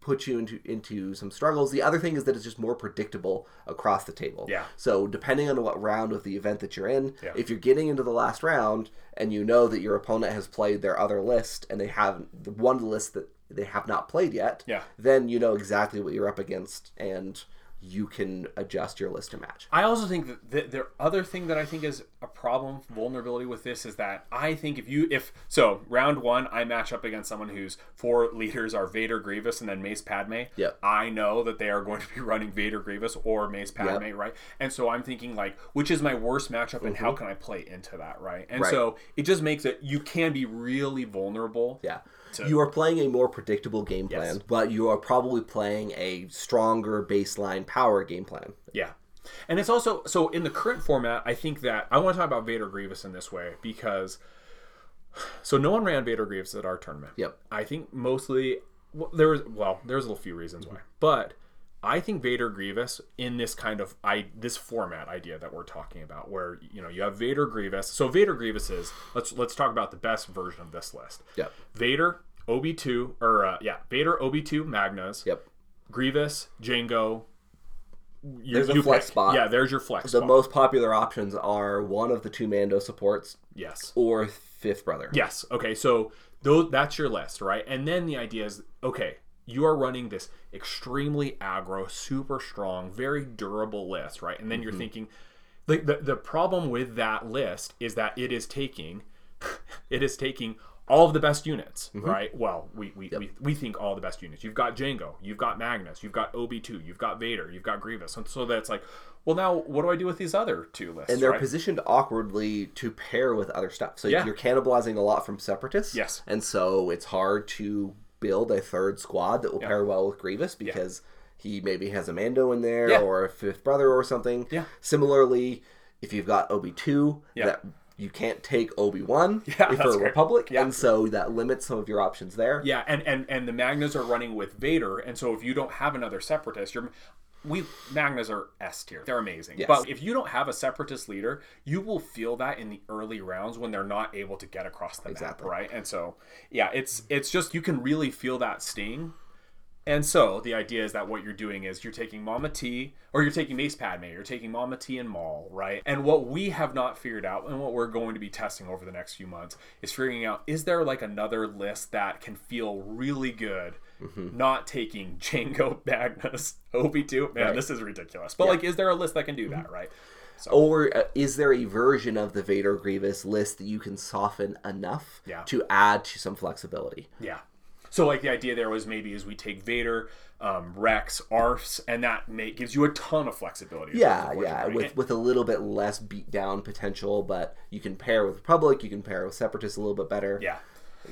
put you into into some struggles. The other thing is that it's just more predictable across the table. Yeah. So depending on what round of the event that you're in, Yeah. if you're getting into the last round and you know that your opponent has played their other list and they have one list that they have not played yet, Yeah. then you know exactly what you're up against and you can adjust your list to match. I also think that the, the other thing that I think is a problem vulnerability with this is that I think if you if so round one I match up against someone whose four leaders are Vader, Grievous, and then Mace Padme. Yep. I know that they are going to be running Vader, Grievous, or Mace Padme, Yep. right? And so I'm thinking like, which is my worst matchup, and how can I play into that, right? And Mm-hmm. Right. so it just makes it you can be really vulnerable. Yeah. To- you are playing a more predictable game plan, Yes. but you are probably playing a stronger baseline power game plan. Yeah. And it's also so in the current format, I think that I want to talk about Vader Grievous in this way because so no one ran Vader Grievous at our tournament. Yep. I think mostly well, there was well, there's a few reasons why. But I think Vader Grievous in this kind of I this format idea that we're talking about where you know you have Vader Grievous. So Vader Grievous is let's let's talk about the best version of this list. Yep. Vader OB2 or uh, yeah, Vader OB2 Magnas, Yep. Grievous, Jango. You, There's a flex pick. spot. Yeah, there's your flex The spot. most popular options are one of the two Mando supports yes. or fifth brother. Yes. Okay. So those, that's your list, right? And then the idea is, okay, you are running this extremely aggro, super strong, very durable list, right? And then you're mm-hmm. thinking, like the the problem with that list is that it is taking, it is taking all of the best units, mm-hmm. right? Well, we we, we we think all the best units. You've got Jango, you've got Magnas, you've got OB2, you've got Vader, you've got Grievous, and so that's like, well, now what do I do with these other two lists? And they're right? positioned awkwardly to pair with other stuff. So Yeah. you're cannibalizing a lot from separatists. Yes. And so it's hard to build a third squad that will pair well with Grievous because he maybe has a Mando in there Yeah. or a fifth brother or something. Yeah. Similarly, if you've got OB2, Yeah. that you can't take OB1 Yeah, if that's for great. Republic. Yeah. And so that limits some of your options there. Yeah, and and and the Magnas are running with Vader, and so if you don't have another Separatist, you're we Magnas are S tier. They're amazing. Yes. But if you don't have a Separatist leader, you will feel that in the early rounds when they're not able to get across the Exactly. map, right? And so yeah, it's it's just you can really feel that sting. And so the idea is that what you're doing is you're taking Mama T, or you're taking Mace Padme, you're taking Mama T and Maul, right? And what we have not figured out, and what we're going to be testing over the next few months, is figuring out is there like another list that can feel really good, not taking Jango Magnas, Obi two. Man, Right. this is ridiculous. But like, is there a list that can do that, right? So Or uh, is there a version of the Vader Grievous list that you can soften enough Yeah. to add to some flexibility? Yeah. So like the idea there was maybe is we take Vader, um, Rex, Arfs, and that may, gives you a ton of flexibility. Yeah, yeah, with with a little bit less beat down potential, but you can pair with Republic, you can pair with Separatists a little bit better. Yeah.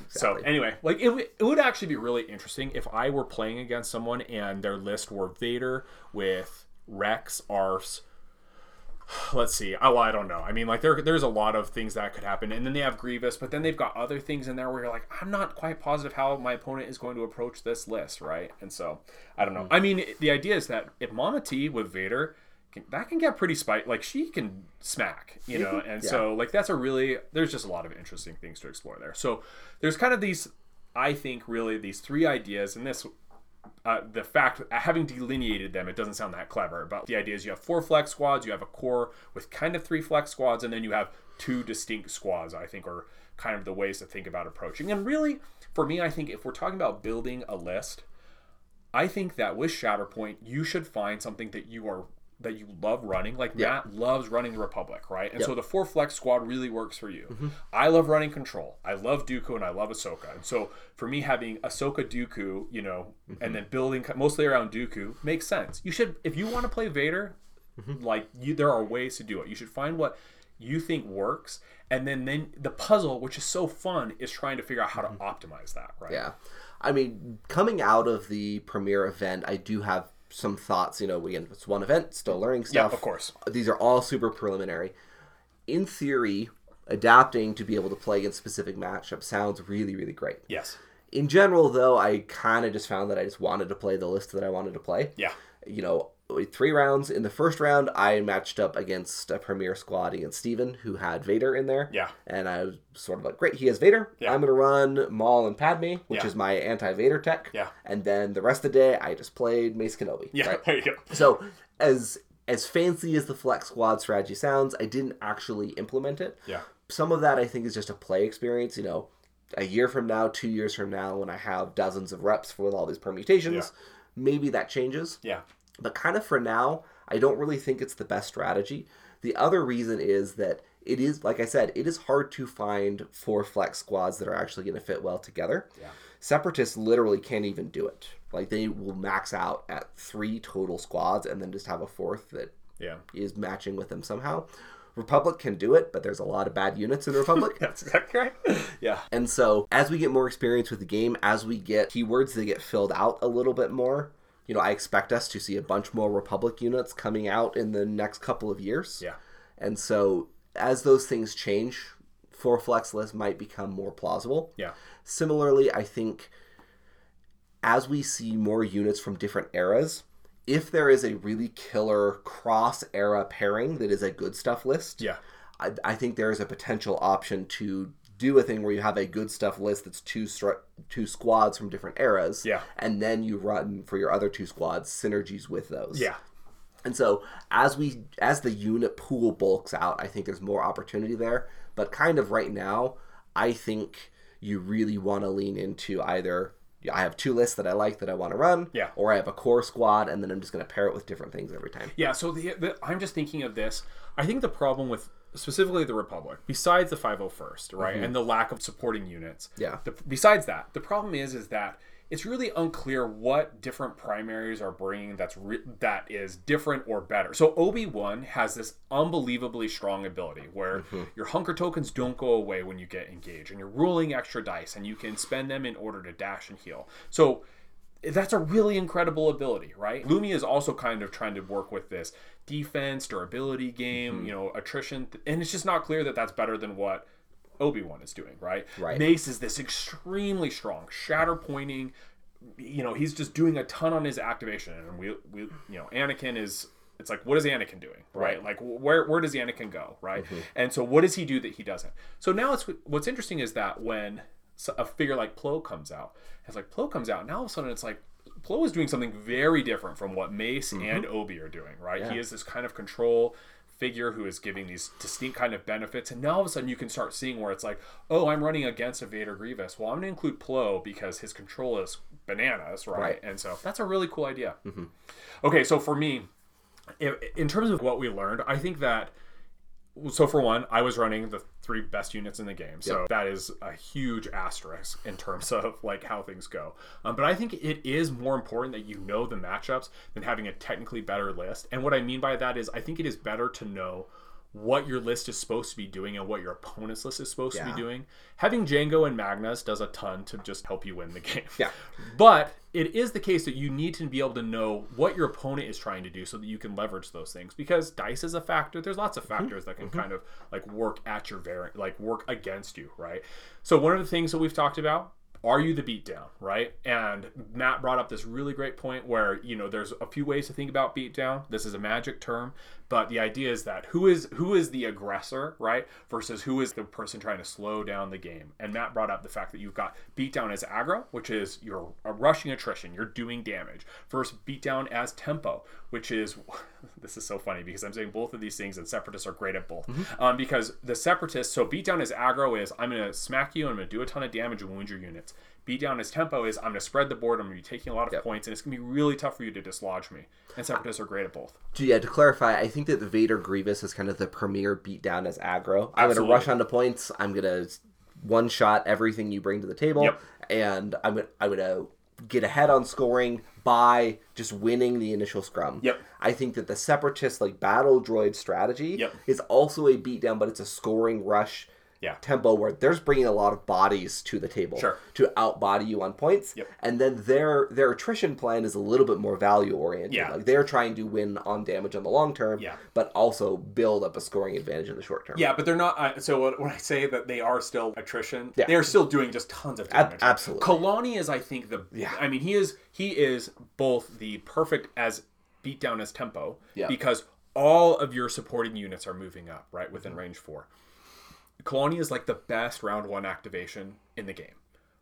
So anyway, like it, w- it would actually be really interesting if I were playing against someone and their list were Vader with Rex, Arfs. Let's see. Oh, well, I don't know. I mean, like there, there's a lot of things that could happen, and then they have Grievous, but then they've got other things in there where you're like, I'm not quite positive how my opponent is going to approach this list, right? And so I don't know. Hmm. I mean, the idea is that if Mama T with Vader, can, that can get pretty spite. Like she can smack, you know, and so like that's a really there's just a lot of interesting things to explore there. So there's kind of these, I think, really these three ideas, and this uh, the fact having delineated them, it doesn't sound that clever. But the idea is you have four flex squads, you have a core with kind of three flex squads, and then you have two distinct squads. I think are kind of the ways to think about approaching. And really, for me, I think if we're talking about building a list, I think that with Shatterpoint, you should find something that you are that you love running. Like Matt loves running the Republic, right? And so the four flex squad really works for you. Mm-hmm. I love running Control. I love Dooku and I love Ahsoka. And so for me, having Ahsoka Dooku, you know, mm-hmm. and then building mostly around Dooku makes sense. You should, if you want to play Vader, mm-hmm. like you, there are ways to do it. You should find what you think works, and then then the puzzle, which is so fun, is trying to figure out how to optimize that, right? Yeah. I mean, coming out of the premiere event, I do have some thoughts. You know, again, it's one event, still learning stuff. Yeah, of course. These are all super preliminary. In theory, adapting to be able to play in specific matchups sounds really, really great. Yes. In general, though, I kind of just found that I just wanted to play the list that I wanted to play. Yeah. You know, three rounds. In the first round, I matched up against a premier squad against Steven, who had Vader in there. Yeah. And I was sort of like, great, he has Vader. Yeah. I'm going to run Maul and Padme, which Yeah. is my anti Vader tech. Yeah. And then the rest of the day, I just played Mace Kenobi. Yeah. Right? There you go. So, as as fancy as the flex squad strategy sounds, I didn't actually implement it. Yeah. Some of that I think is just a play experience. You know, a year from now, two years from now, when I have dozens of reps for all these permutations, maybe that changes. Yeah. But kind of for now, I don't really think it's the best strategy The other reason is that it is, like I said, it is hard to find four flex squads that are actually going to fit well together. Yeah. Separatists literally can't even do it. Like they will max out at three total squads and then just have a fourth that Yeah. is matching with them somehow. Republic can do it, but there's a lot of bad units in Republic. That's exactly right. yeah. And so, as we get more experience with the game, as we get keywords that get filled out a little bit more, you know, I expect us to see a bunch more Republic units coming out in the next couple of years. Yeah. And so, as those things change, four flex lists might become more plausible. Yeah. Similarly, I think as we see more units from different eras, if there is a really killer cross era pairing that is a good stuff list, Yeah. I, I think there is a potential option to do a thing where you have a good stuff list that's two stru- two squads from different eras, Yeah. and then you run for your other two squads synergies with those. Yeah. And so as we as the unit pool bulks out, I think there's more opportunity there. But kind of right now, I think you really want to lean into either I have two lists that I like that I want to run, Yeah. or I have a core squad, and then I'm just going to pair it with different things every time. Yeah, so the, the I'm just thinking of this. I think the problem with specifically the Republic, besides the 501st, right, mm-hmm. and the lack of supporting units. Yeah. The, besides that, the problem is is that it's really unclear what different primaries are bringing that's re- that is different or better. So Obi Wan has this unbelievably strong ability where mm-hmm. your hunker tokens don't go away when you get engaged, and you're rolling extra dice, and you can spend them in order to dash and heal. So that's a really incredible ability, right? Lumia is also kind of trying to work with this defense, durability game, mm-hmm. you know, attrition, and it's just not clear that that's better than what Obi Wan is doing, right? Right. Mace is this extremely strong shatter pointing. You know, he's just doing a ton on his activation, and we, we, you know, Anakin is. It's like, what is Anakin doing, right? Like, where where does Anakin go, right? Mm-hmm. And so, what does he do that he doesn't? So now, it's what's interesting is that when a figure like Plo comes out, it's like Plo comes out, now all of a sudden it's like Plo is doing something very different from what Mace mm-hmm. and Obi are doing, right? He is this kind of control figure who is giving these distinct kind of benefits, and now all of a sudden you can start seeing where it's like, oh, I'm running against a Vader Grievous. Well, I'm going to include Plo because his control is bananas, right? Right. And so that's a really cool idea. Mm-hmm. Okay, so for me, in terms of what we learned, I think that so for one, I was running the three best units in the game, so that is a huge asterisk in terms of like how things go. Um, but I think it is more important that you know the matchups than having a technically better list. And what I mean by that is, I think it is better to know what your list is supposed to be doing and what your opponent's list is supposed to be doing. Having Jango and Magnas does a ton to just help you win the game. Yeah. But it is the case that you need to be able to know what your opponent is trying to do so that you can leverage those things because dice is a factor. There's lots of mm-hmm. factors that can mm-hmm. kind of like work at your variant, like work against you, right? So one of the things that we've talked about are you the beatdown, right? And Matt brought up this really great point where, you know, there's a few ways to think about beatdown. This is a magic term, but the idea is that who is who is the aggressor, right? Versus who is the person trying to slow down the game. And Matt brought up the fact that you've got beatdown as aggro, which is you're a rushing attrition, you're doing damage, versus beatdown as tempo, which is this is so funny because I'm saying both of these things and separatists are great at both. Um, because the separatists, so beatdown as aggro is I'm gonna smack you and I'm gonna do a ton of damage and wound your units. Beatdown as tempo is I'm gonna spread the board, I'm gonna be taking a lot of points, and it's gonna be really tough for you to dislodge me. And separatists are great at both. To- Yeah, to clarify, I think that the Vader Grievous is kind of the premier beatdown as aggro. I'm going to rush onto points. I'm going to one shot everything you bring to the table, Yep. and I'm going I'm going to get ahead on scoring by just winning the initial scrum. Yep. I think that the separatist like battle droid strategy Yep. is also a beatdown, but it's a scoring rush. Yeah. Tempo where there's bringing a lot of bodies to the table Sure. to outbody you on points, Yep. and then their their attrition plan is a little bit more value oriented. Yeah. Like they're trying to win on damage on the long term, Yeah. but also build up a scoring advantage in the short term. Yeah, but they're not. Uh, so when when I say that they are still attrition, Yeah. they are still doing just tons of damage. absolutely. Kalani is, I think, the. Yeah. I mean, he is he is both the perfect as beatdown as tempo Yeah. because all of your supporting units are moving up right within range four. Kalani is like the best round one activation in the game.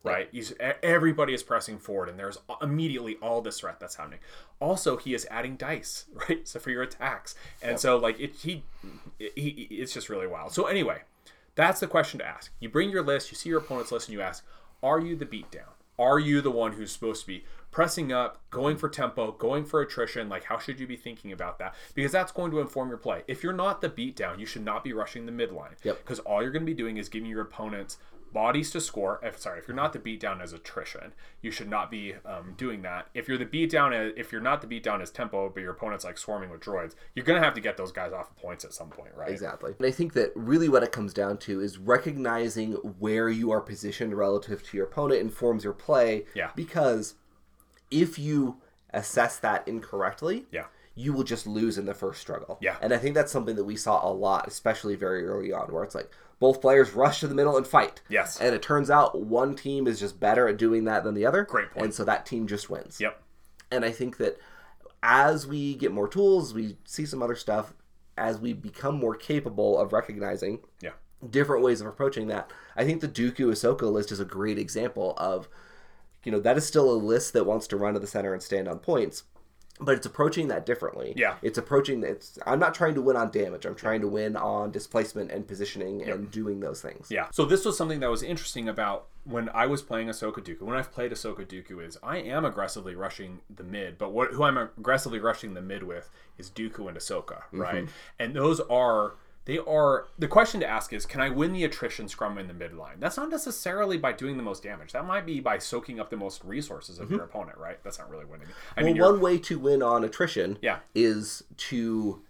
Right, He's, everybody is pressing forward, and there's immediately all this threat that's happening. Also, he is adding dice, right? So for your attacks, and so like it, he, he, it's just really wild. So anyway, that's the question to ask. You bring your list, you see your opponent's list, and you ask, "Are you the beatdown? Are you the one who's supposed to be pressing up, going for tempo, going for attrition, like how should you be thinking about that? Because that's going to inform your play. If you're not the beatdown, you should not be rushing the midline. Yep. Because all you're going to be doing is giving your opponents bodies to score. If sorry, if you're not the beatdown as attrition, you should not be um, doing that. If you're the beatdown, as, if you're not the beatdown as tempo, but your opponent's like swarming with droids, you're gonna have to get those guys off of points at some point, right? Exactly. And I think that really what it comes down to is recognizing where you are positioned relative to your opponent informs your play. Yeah. Because if you assess that incorrectly, Yeah. you will just lose in the first struggle. Yeah. And I think that's something that we saw a lot, especially very early on, where it's like both players rush to the middle and fight. Yes. And it turns out one team is just better at doing that than the other. Great point. And so that team just wins. Yep. And I think that as we get more tools, we see some other stuff, as we become more capable of recognizing Yeah. different ways of approaching that. I think the Dooku Ahsoka list is a great example of, you know, that is still a list that wants to run to the center and stand on points, but it's approaching that differently. Yeah. It's approaching it's I'm not trying to win on damage. I'm trying to win on displacement and positioning and doing those things. Yeah. So this was something that was interesting about when I was playing Ahsoka Dooku. When I've played Ahsoka Dooku, is I am aggressively rushing the mid, but what who I'm aggressively rushing the mid with is Dooku and Ahsoka, mm-hmm. right? And those are they are the question to ask is can I win the attrition scrum in the midline? That's not necessarily by doing the most damage. That might be by soaking up the most resources of mm-hmm. your opponent, right? That's not really winning. I Well, you're, one way to win on attrition Yeah. is to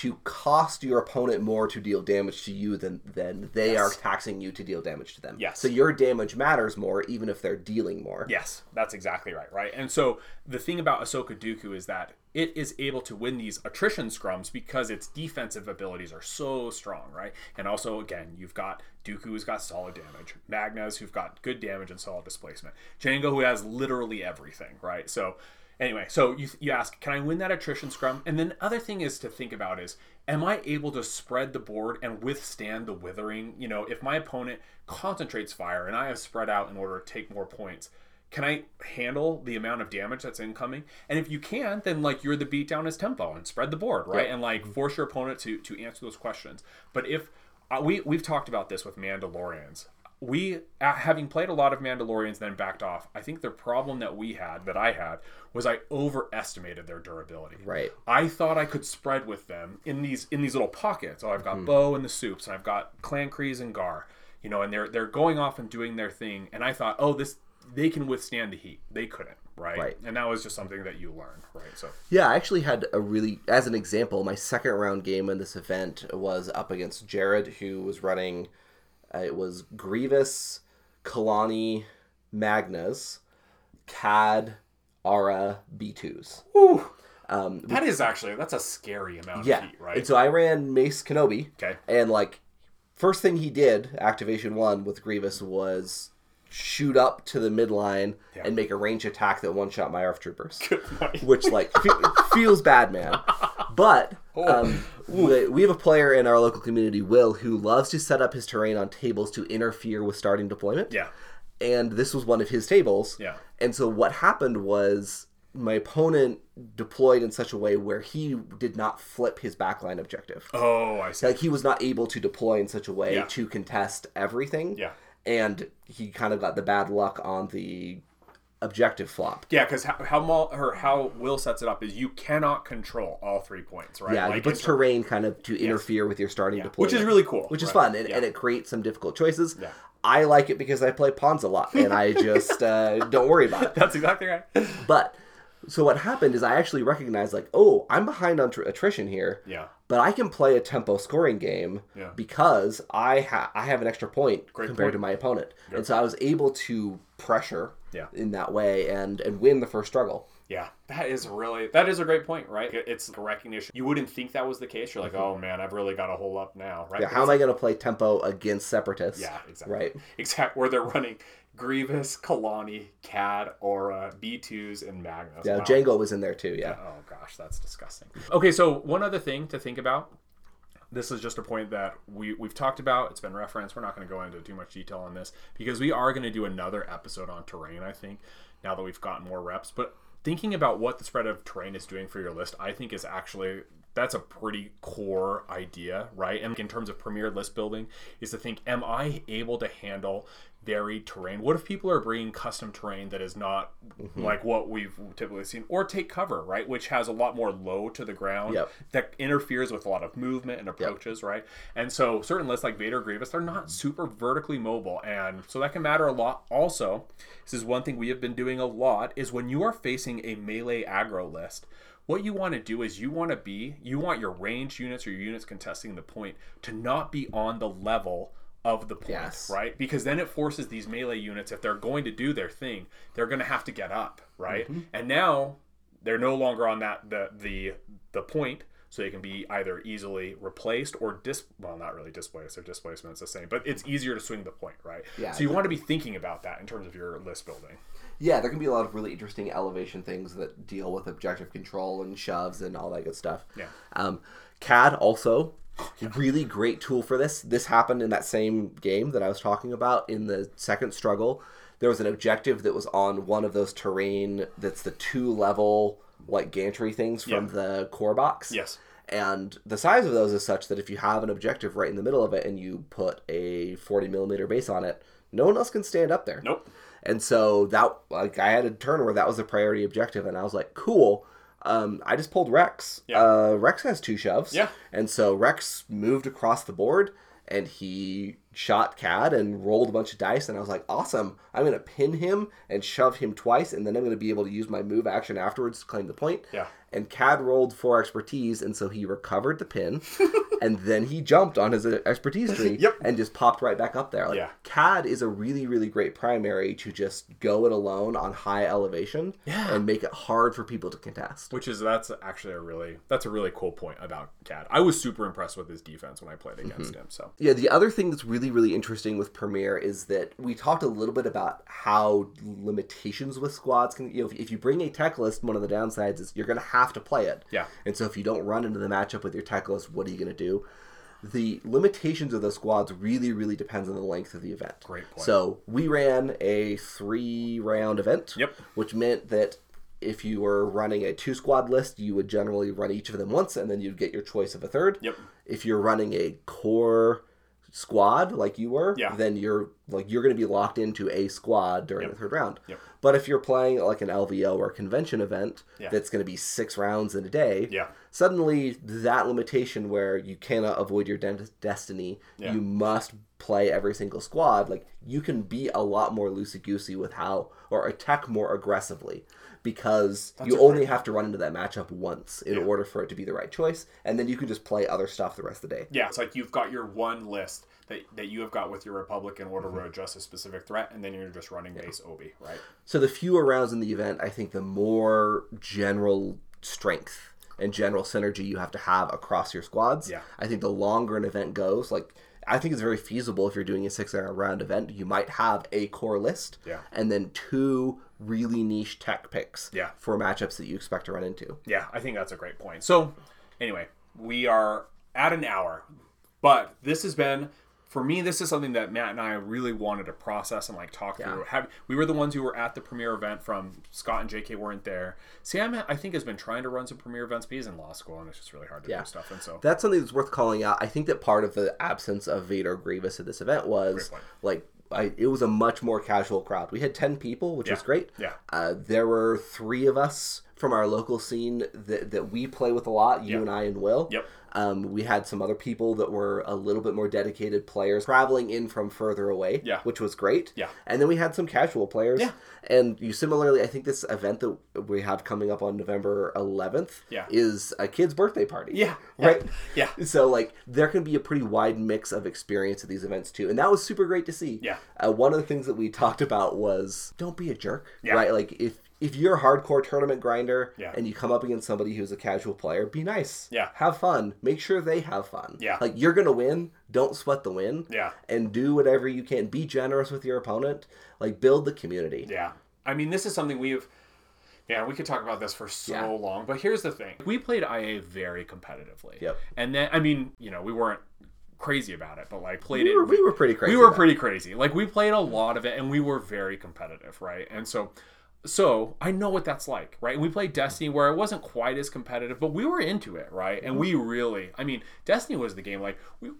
to cost your opponent more to deal damage to you than than they are taxing you to deal damage to them. Yes. So your damage matters more even if they're dealing more. Yes, that's exactly right, right? And so the thing about Ahsoka Dooku is that it is able to win these attrition scrums because its defensive abilities are so strong, right? And also, again, you've got Dooku who's got solid damage, Magnas who've got good damage and solid displacement, Jango who has literally everything, right? So anyway, so you, you ask, can I win that attrition scrum? And then other thing is to think about is, am I able to spread the board and withstand the withering? You know, if my opponent concentrates fire and I have spread out in order to take more points, can I handle the amount of damage that's incoming? And if you can, then like you're the beatdown as tempo and spread the board, right? Yeah. And like force your opponent to to answer those questions. But if uh, we we've talked about this with Mandalorians, we uh, having played a lot of Mandalorians, then backed off. I think the problem that we had, that I had, was I overestimated their durability. Right. I thought I could spread with them in these in these little pockets. Oh, I've Mm-hmm. got Bo and the Soups, and I've got Clan Kryze and Gar. You know, and they're they're going off and doing their thing. And I thought, oh, this they can withstand the heat. They couldn't, right? Right. And that was just something that you learned, right? So Yeah, I actually had a really, as an example, my second round game in this event was up against Jared, who was running. Uh, it was Grievous, Kalani, Magnas, Cad, Aurra, B2s. Um, that is actually that's a scary amount yeah. of heat, right? And so I ran Mace Kenobi. Okay. And like, first thing he did, activation one with Grievous, was shoot up to the midline Yeah. and make a range attack that one shot my ARF troopers. Which like fe- feels bad, man. But. Um, we, we have a player in our local community, Will, who loves to set up his terrain on tables to interfere with starting deployment. Yeah. And this was one of his tables. Yeah. And so what happened was my opponent deployed in such a way where he did not flip his backline objective. Oh, I see. Like he was not able to deploy in such a way Yeah. to contest everything. Yeah. And he kind of got the bad luck on the objective flop. Yeah, because how how, or how Will sets it up is you cannot control all three points, right? Yeah, he puts terrain kind of to interfere with your starting yeah, deployment. which is really cool. which is right? fun and, Yeah. and it creates some difficult choices. Yeah. I like it because I play pawns a lot and I just uh, don't worry about it. That's exactly right. But so what happened is I actually recognized like, oh, I'm behind on tr- attrition here, Yeah. but I can play a tempo scoring game Yeah. because I ha- I have an extra point Great compared point. to my opponent, and so I was able to pressure Yeah. in that way and and win the first struggle. Yeah, that is really that is a great point, right? It's a recognition. You wouldn't think that was the case. You're like, oh man, I've really got to hold up now, right? Mm-hmm. Yeah, how am I going to play tempo against separatists? Yeah, exactly. Right. Exact where they're running Grievous, Kalani, Cad, Aurra, B2s, and Magnas. Yeah, Wow. Jango was in there too. Yeah. Oh gosh, that's disgusting. Okay, so one other thing to think about. This is just a point that we we've talked about. It's been referenced. We're not going to go into too much detail on this because we are going to do another episode on terrain. I think now that we've gotten more reps, but thinking about what the spread of terrain is doing for your list, I think is actually that's a pretty core idea, right? And in terms of premier list building, is to think, am I able to handle varied terrain? What if people are bringing custom terrain that is not Mm-hmm. like what we've typically seen, or take cover, right, which has a lot more low to the ground Yep. that interferes with a lot of movement and approaches, right? And so certain lists like Vader Grievous, they're not super vertically mobile, and so that can matter a lot. Also, this is one thing we have been doing a lot is when you are facing a melee aggro list. What you want to do is you want to be, you want your ranged units or your units contesting the point to not be on the level of the point, Yes. right? Because then it forces these melee units, if they're going to do their thing, they're going to have to get up, right? And now they're no longer on that the the the point, so they can be either easily replaced or dis well, not really displaced. Their displacement's the same, but it's easier to swing the point, right? Yeah, So you want to be thinking about that in terms of your list building. Yeah, there can be a lot of really interesting elevation things that deal with objective control and shoves and all that good stuff. Yeah. Um, CAD also really great tool for this. This happened in that same game that I was talking about in the second struggle. There was an objective that was on one of those terrain that's the two level like gantry things from Yeah. the core box. Yes. And the size of those is such that if you have an objective right in the middle of it and you put a 40 millimeter base on it, no one else can stand up there. Nope. And so that like I had a turn where that was a priority objective, and I was like, cool. Um, I just pulled Rex. Yeah. Uh, Rex has two shoves. Yeah. And so Rex moved across the board and he shot Cad and rolled a bunch of dice, and I was like, awesome. I'm gonna pin him and shove him twice, and then I'm gonna be able to use my move action afterwards to claim the point. Yeah. And Cad rolled for expertise, and so he recovered the pin, and then he jumped on his uh, expertise tree Yep. and just popped right back up there. Like, Yeah. CAD is a really, really great primary to just go it alone on high elevation Yeah. and make it hard for people to contest. Which is that's actually a really that's a really cool point about Cad. I was super impressed with his defense when I played against him. So Yeah, the other thing that's really, really interesting with Premiere is that we talked a little bit about how limitations with squads can, you know, if, if you bring a tech list, one of the downsides is you're going to have to play it. Yeah. And so if you don't run into the matchup with your tech list, what are you going to do? The limitations of the squads really, really depends on the length of the event. Great point. So we ran a three round event. Yep. Which meant that if you were running a two squad list, you would generally run each of them once and then you'd get your choice of a third. Yep. If you're running a core squad like you were, Yeah. then you're like you're going to be locked into a squad during the third round. Yep. But if you're playing like an LVO or a convention event Yeah. that's going to be six rounds in a day, Yeah. suddenly that limitation where you cannot avoid your de- destiny, Yeah. you must play every single squad. Like you can be a lot more loosey goosey with how or attack more aggressively because you a only have to run into that matchup once in Yeah. order for it to be the right choice, and then you can just play other stuff the rest of the day. Yeah, it's like you've got your one list that, that you have got with your Republic in order mm-hmm. to address a specific threat, and then you're just running base Obi, right? So the fewer rounds in the event, I think the more general strength and general synergy you have to have across your squads. Yeah. I think the longer an event goes, like I think it's very feasible if you're doing a six round event, you might have a core list Yeah. and then two really niche tech picks Yeah. for matchups that you expect to run into. Yeah, I think that's a great point. So, anyway, we are at an hour, but this has been for me. This is something that Matt and I really wanted to process and like talk through. Have, we were the ones who were at the premiere event. From Scott and JK weren't there. Sam, I think, has been trying to run some premiere events, but he's in law school and it's just really hard to Yeah. do stuff. And so, That's something that's worth calling out. I think that part of the absence of Vader Grievous at this event was like I, it was a much more casual crowd. We had ten people, which was great. Yeah. Uh, there were three of us from our local scene that, that we play with a lot. You Yep. and I and Will. Yep. Um, we had some other people that were a little bit more dedicated players traveling in from further away. Yeah. Which was great. Yeah. And then we had some casual players. Yeah. And you similarly, I think this event that we have coming up on November 11th Yeah. is a kid's birthday party. yeah, Right. yeah, So like there can be a pretty wide mix of experience at these events too, and that was super great to see. Yeah. Uh, one of the things that we talked about was don't be a jerk. Yeah. Right. Like if if you're a hardcore tournament grinder Yeah. and you come up against somebody who's a casual player, be nice. Yeah. Have fun. Make sure they have fun. Yeah. Like you're gonna win. Don't sweat the win. Yeah. And do whatever you can. Be generous with your opponent. Like build the community. Yeah. I mean, this is something we've. Yeah, we could talk about this for so Yeah. long, but here's the thing: we played IA very competitively. Yep. And then, I mean, you know, we weren't crazy about it, but like played We it. we were pretty crazy. we were about it. pretty crazy. Like we played a lot of it, and we were very competitive, right? And so, so I know what that's like, right? And we played Destiny where it wasn't quite as competitive, but we were into it, right? And we really, I mean, Destiny was the game. Like we,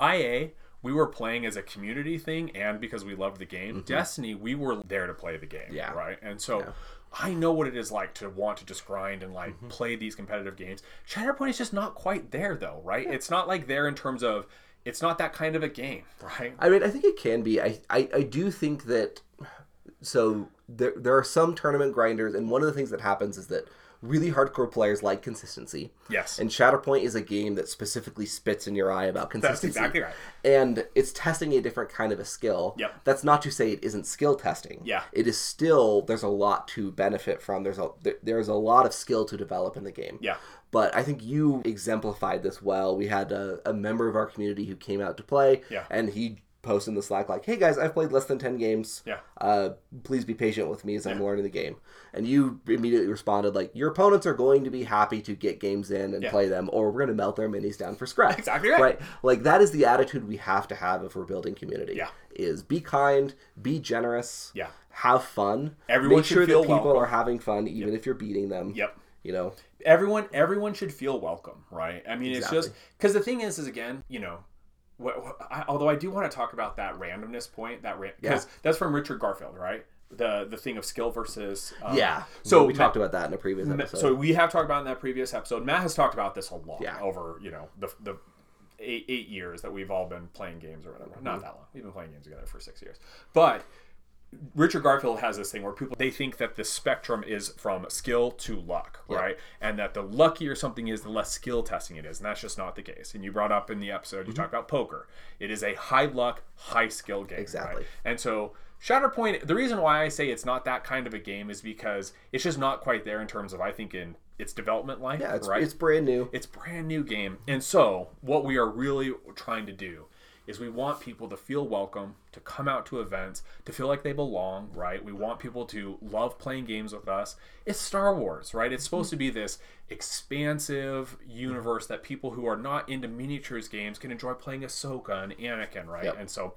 IA, we were playing as a community thing, and because we loved the game. Destiny, we were there to play the game, Mm-hmm. Yeah. right? And so. I know what it is like to want to just grind and like Mm-hmm. play these competitive games. Shatterpoint is just not quite there though, right? It's not like there in terms of it's not that kind of a game, right? I mean, I think it can be. I, I, I do think that. So there, there are some tournament grinders, and one of the things that happens is that really hardcore players like consistency. Yes. And Shatterpoint is a game that specifically spits in your eye about consistency. That's exactly right. And it's testing a different kind of a skill. Yep. That's not to say it isn't skill testing. Yeah. It is still there's a lot to benefit from. There's a there- there's a lot of skill to develop in the game. Yeah. But I think you exemplified this well. We had a, a member of our community who came out to play. Yeah. And he posted in the Slack like, "Hey guys, I've played less than ten games. Yeah. Uh, please be patient with me as I'm learning the game." And you immediately responded like, "Your opponents are going to be happy to get games in and Yeah. play them, or we're going to melt their minis down for scrap." Exactly right. Right. Like that is the attitude we have to have if we're building community. Yeah. Is be kind, be generous. Yeah. Have fun. Everyone Make sure that people welcome. are having fun, even if you're beating them. Yep. You know. everyone everyone should feel welcome right i mean it's just because the thing is is again you know what, I, although i do want to talk about that randomness point that because that's from richard garfield right the the thing of skill versus um, Yeah. so we Ma- talked about that in a previous episode. so we have talked about in that previous episode matt has talked about this a lot Yeah. over you know the the eight, eight years that we've all been playing games or whatever Mm-hmm. not that long we've been playing games together for six years but Richard Garfield has this thing where people they think that the spectrum is from skill to luck, right? And that the luckier something is, the less skill testing it is, and that's just not the case. And you brought up in the episode, Mm-hmm. you talked about poker. It is a high luck, high skill game, Exactly. right? And so Shatterpoint, the reason why I say it's not that kind of a game is because it's just not quite there in terms of I think in its development life, yeah, it's right? it's brand new. It's brand new game. And so, what we are really trying to do is we want people to feel welcome, to come out to events, to feel like they belong, right? We want people to love playing games with us. It's Star Wars, right? It's supposed to be this expansive universe that people who are not into miniatures games can enjoy playing Ahsoka and Anakin, right? Yep. And so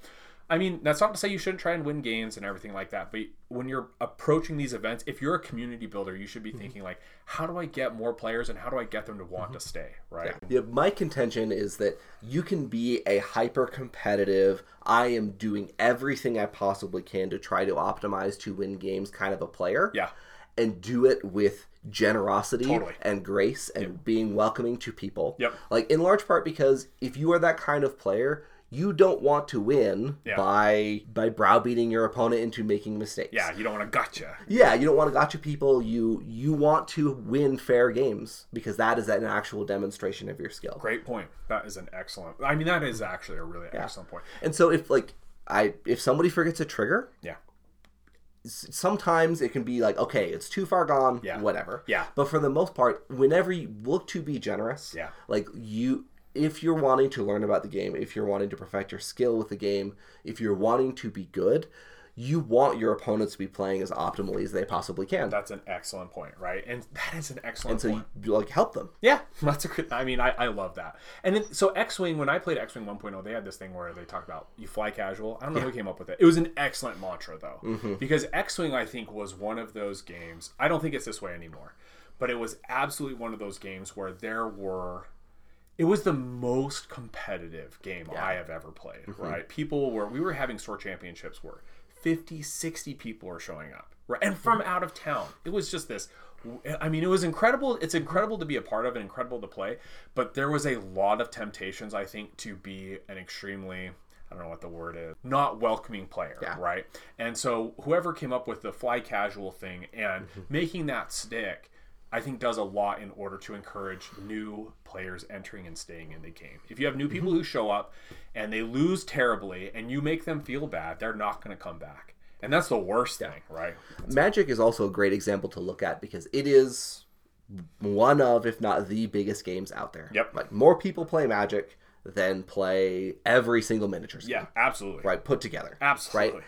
I mean, that's not to say you shouldn't try and win games and everything like that, but when you're approaching these events, if you're a community builder, you should be mm-hmm. thinking like, how do I get more players and how do I get them to want mm-hmm. to stay, right? Yeah, my contention is that you can be a hyper competitive, I am doing everything I possibly can to try to optimize to win games kind of a player. Yeah. And do it with generosity Totally. and grace and being welcoming to people. Yep. Like in large part because if you are that kind of player, you don't want to win Yeah. by by browbeating your opponent into making mistakes. Yeah, you don't want to gotcha. Yeah, you don't want to gotcha people. You you want to win fair games because that is an actual demonstration of your skill. Great point. That is an excellent. I mean, that is actually a really excellent point. And so if like I if somebody forgets a trigger, Yeah. sometimes it can be like okay, it's too far gone, Yeah. whatever. Yeah. But for the most part, whenever you look to be generous, Yeah. like you if you're wanting to learn about the game, if you're wanting to perfect your skill with the game, if you're wanting to be good, you want your opponents to be playing as optimally as they possibly can. That's an excellent point, right? And that is an excellent and so point. you, like help them. Yeah, that's a good. I mean, I, I love that. And then so X Wing, when I played X Wing 1.0, they had this thing where they talked about you fly casual. I don't know who came up with it. It was an excellent mantra though, Mm-hmm. because X Wing I think was one of those games. I don't think it's this way anymore, but it was absolutely one of those games where there were. It was the most competitive game I have ever played, Mm-hmm. right? People were, we were having store championships where 50, 60 people were showing up, right? And from out of town. It was just this. I mean, it was incredible. It's incredible to be a part of and incredible to play, but there was a lot of temptations, I think, to be an extremely. I don't know what the word is. Not welcoming player, Yeah. right? And so whoever came up with the fly casual thing and making that stick, I think does a lot in order to encourage new players entering and staying in the game. If you have new people mhm. who show up and they lose terribly and you make them feel bad, they're not going to come back. And that's the worst thing, right? Magic is also a great example to look at because it is one of, if not the biggest games out there. Yep. Like more people play Magic than play every single miniatures game, Yeah, absolutely. right? Put together. Absolutely. Right.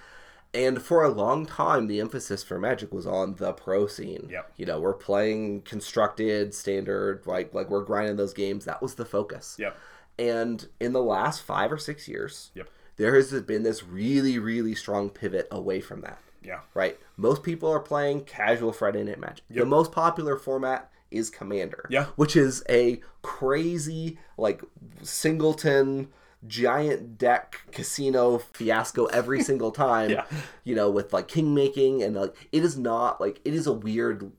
And for a long time, the emphasis for Magic was on the pro scene. Yep. You know, we're playing constructed, standard, like like we're grinding those games. That was the focus. Yep. And in the last five or six years, Yep. there has been this really, really strong pivot away from that. Yeah. Right? Most people are playing casual Friday Night Magic. The most popular format is Commander. Yeah. Which is a crazy, like, singleton, giant deck casino fiasco every single time. Yeah. You know, with like king making and like, it is not like, it is a weird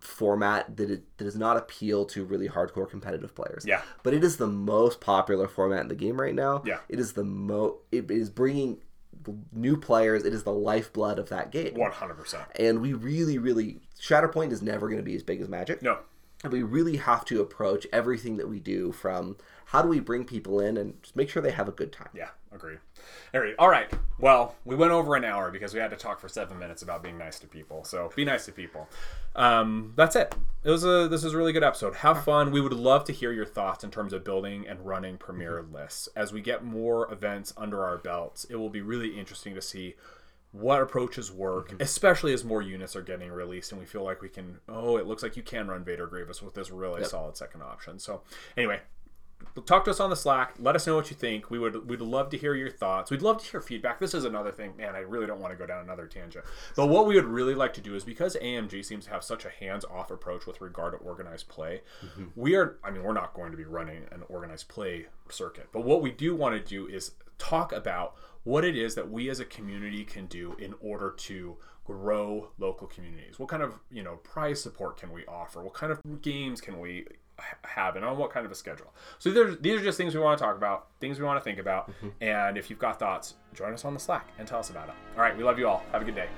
format that, it, that does not appeal to really hardcore competitive players. Yeah. But it is the most popular format in the game right now. Yeah. It is the mo it is bringing new players. It is the lifeblood of that game. One hundred percent. And we really, really Shatterpoint is never going to be as big as Magic. No. And we really have to approach everything that we do from how do we bring people in and just make sure they have a good time. Yeah, agree. Agreed. All right. Well, we went over an hour because we had to talk for seven minutes about being nice to people. So be nice to people. Um, that's it. It was a this was a really good episode. Have fun. We would love to hear your thoughts in terms of building and running Premier lists. As we get more events under our belts, it will be really interesting to see what approaches work, especially as more units are getting released and we feel like we can. Oh, it looks like you can run Vader Grievous with this really solid second option. So anyway, talk to us on the slack. Let us know what you think. We would we'd love to hear your thoughts. We'd love to hear feedback. This is another thing. Man i really don't want to go down another tangent. But what we would really like to do is because amg seems to have such a hands-off approach with regard to organized play mm-hmm. we are i mean we're not going to be running an organized play circuit. But what we do want to do is talk about what it is that we as a community can do in order to grow local communities. What kind of you know prize support can we offer? What kind of games can we have and on what kind of a schedule. So these are, these are just things we want to talk about, things we want to think about. Mm-hmm. And if you've got thoughts, join us on the Slack and tell us about it. All right, we love you all. Have a good day.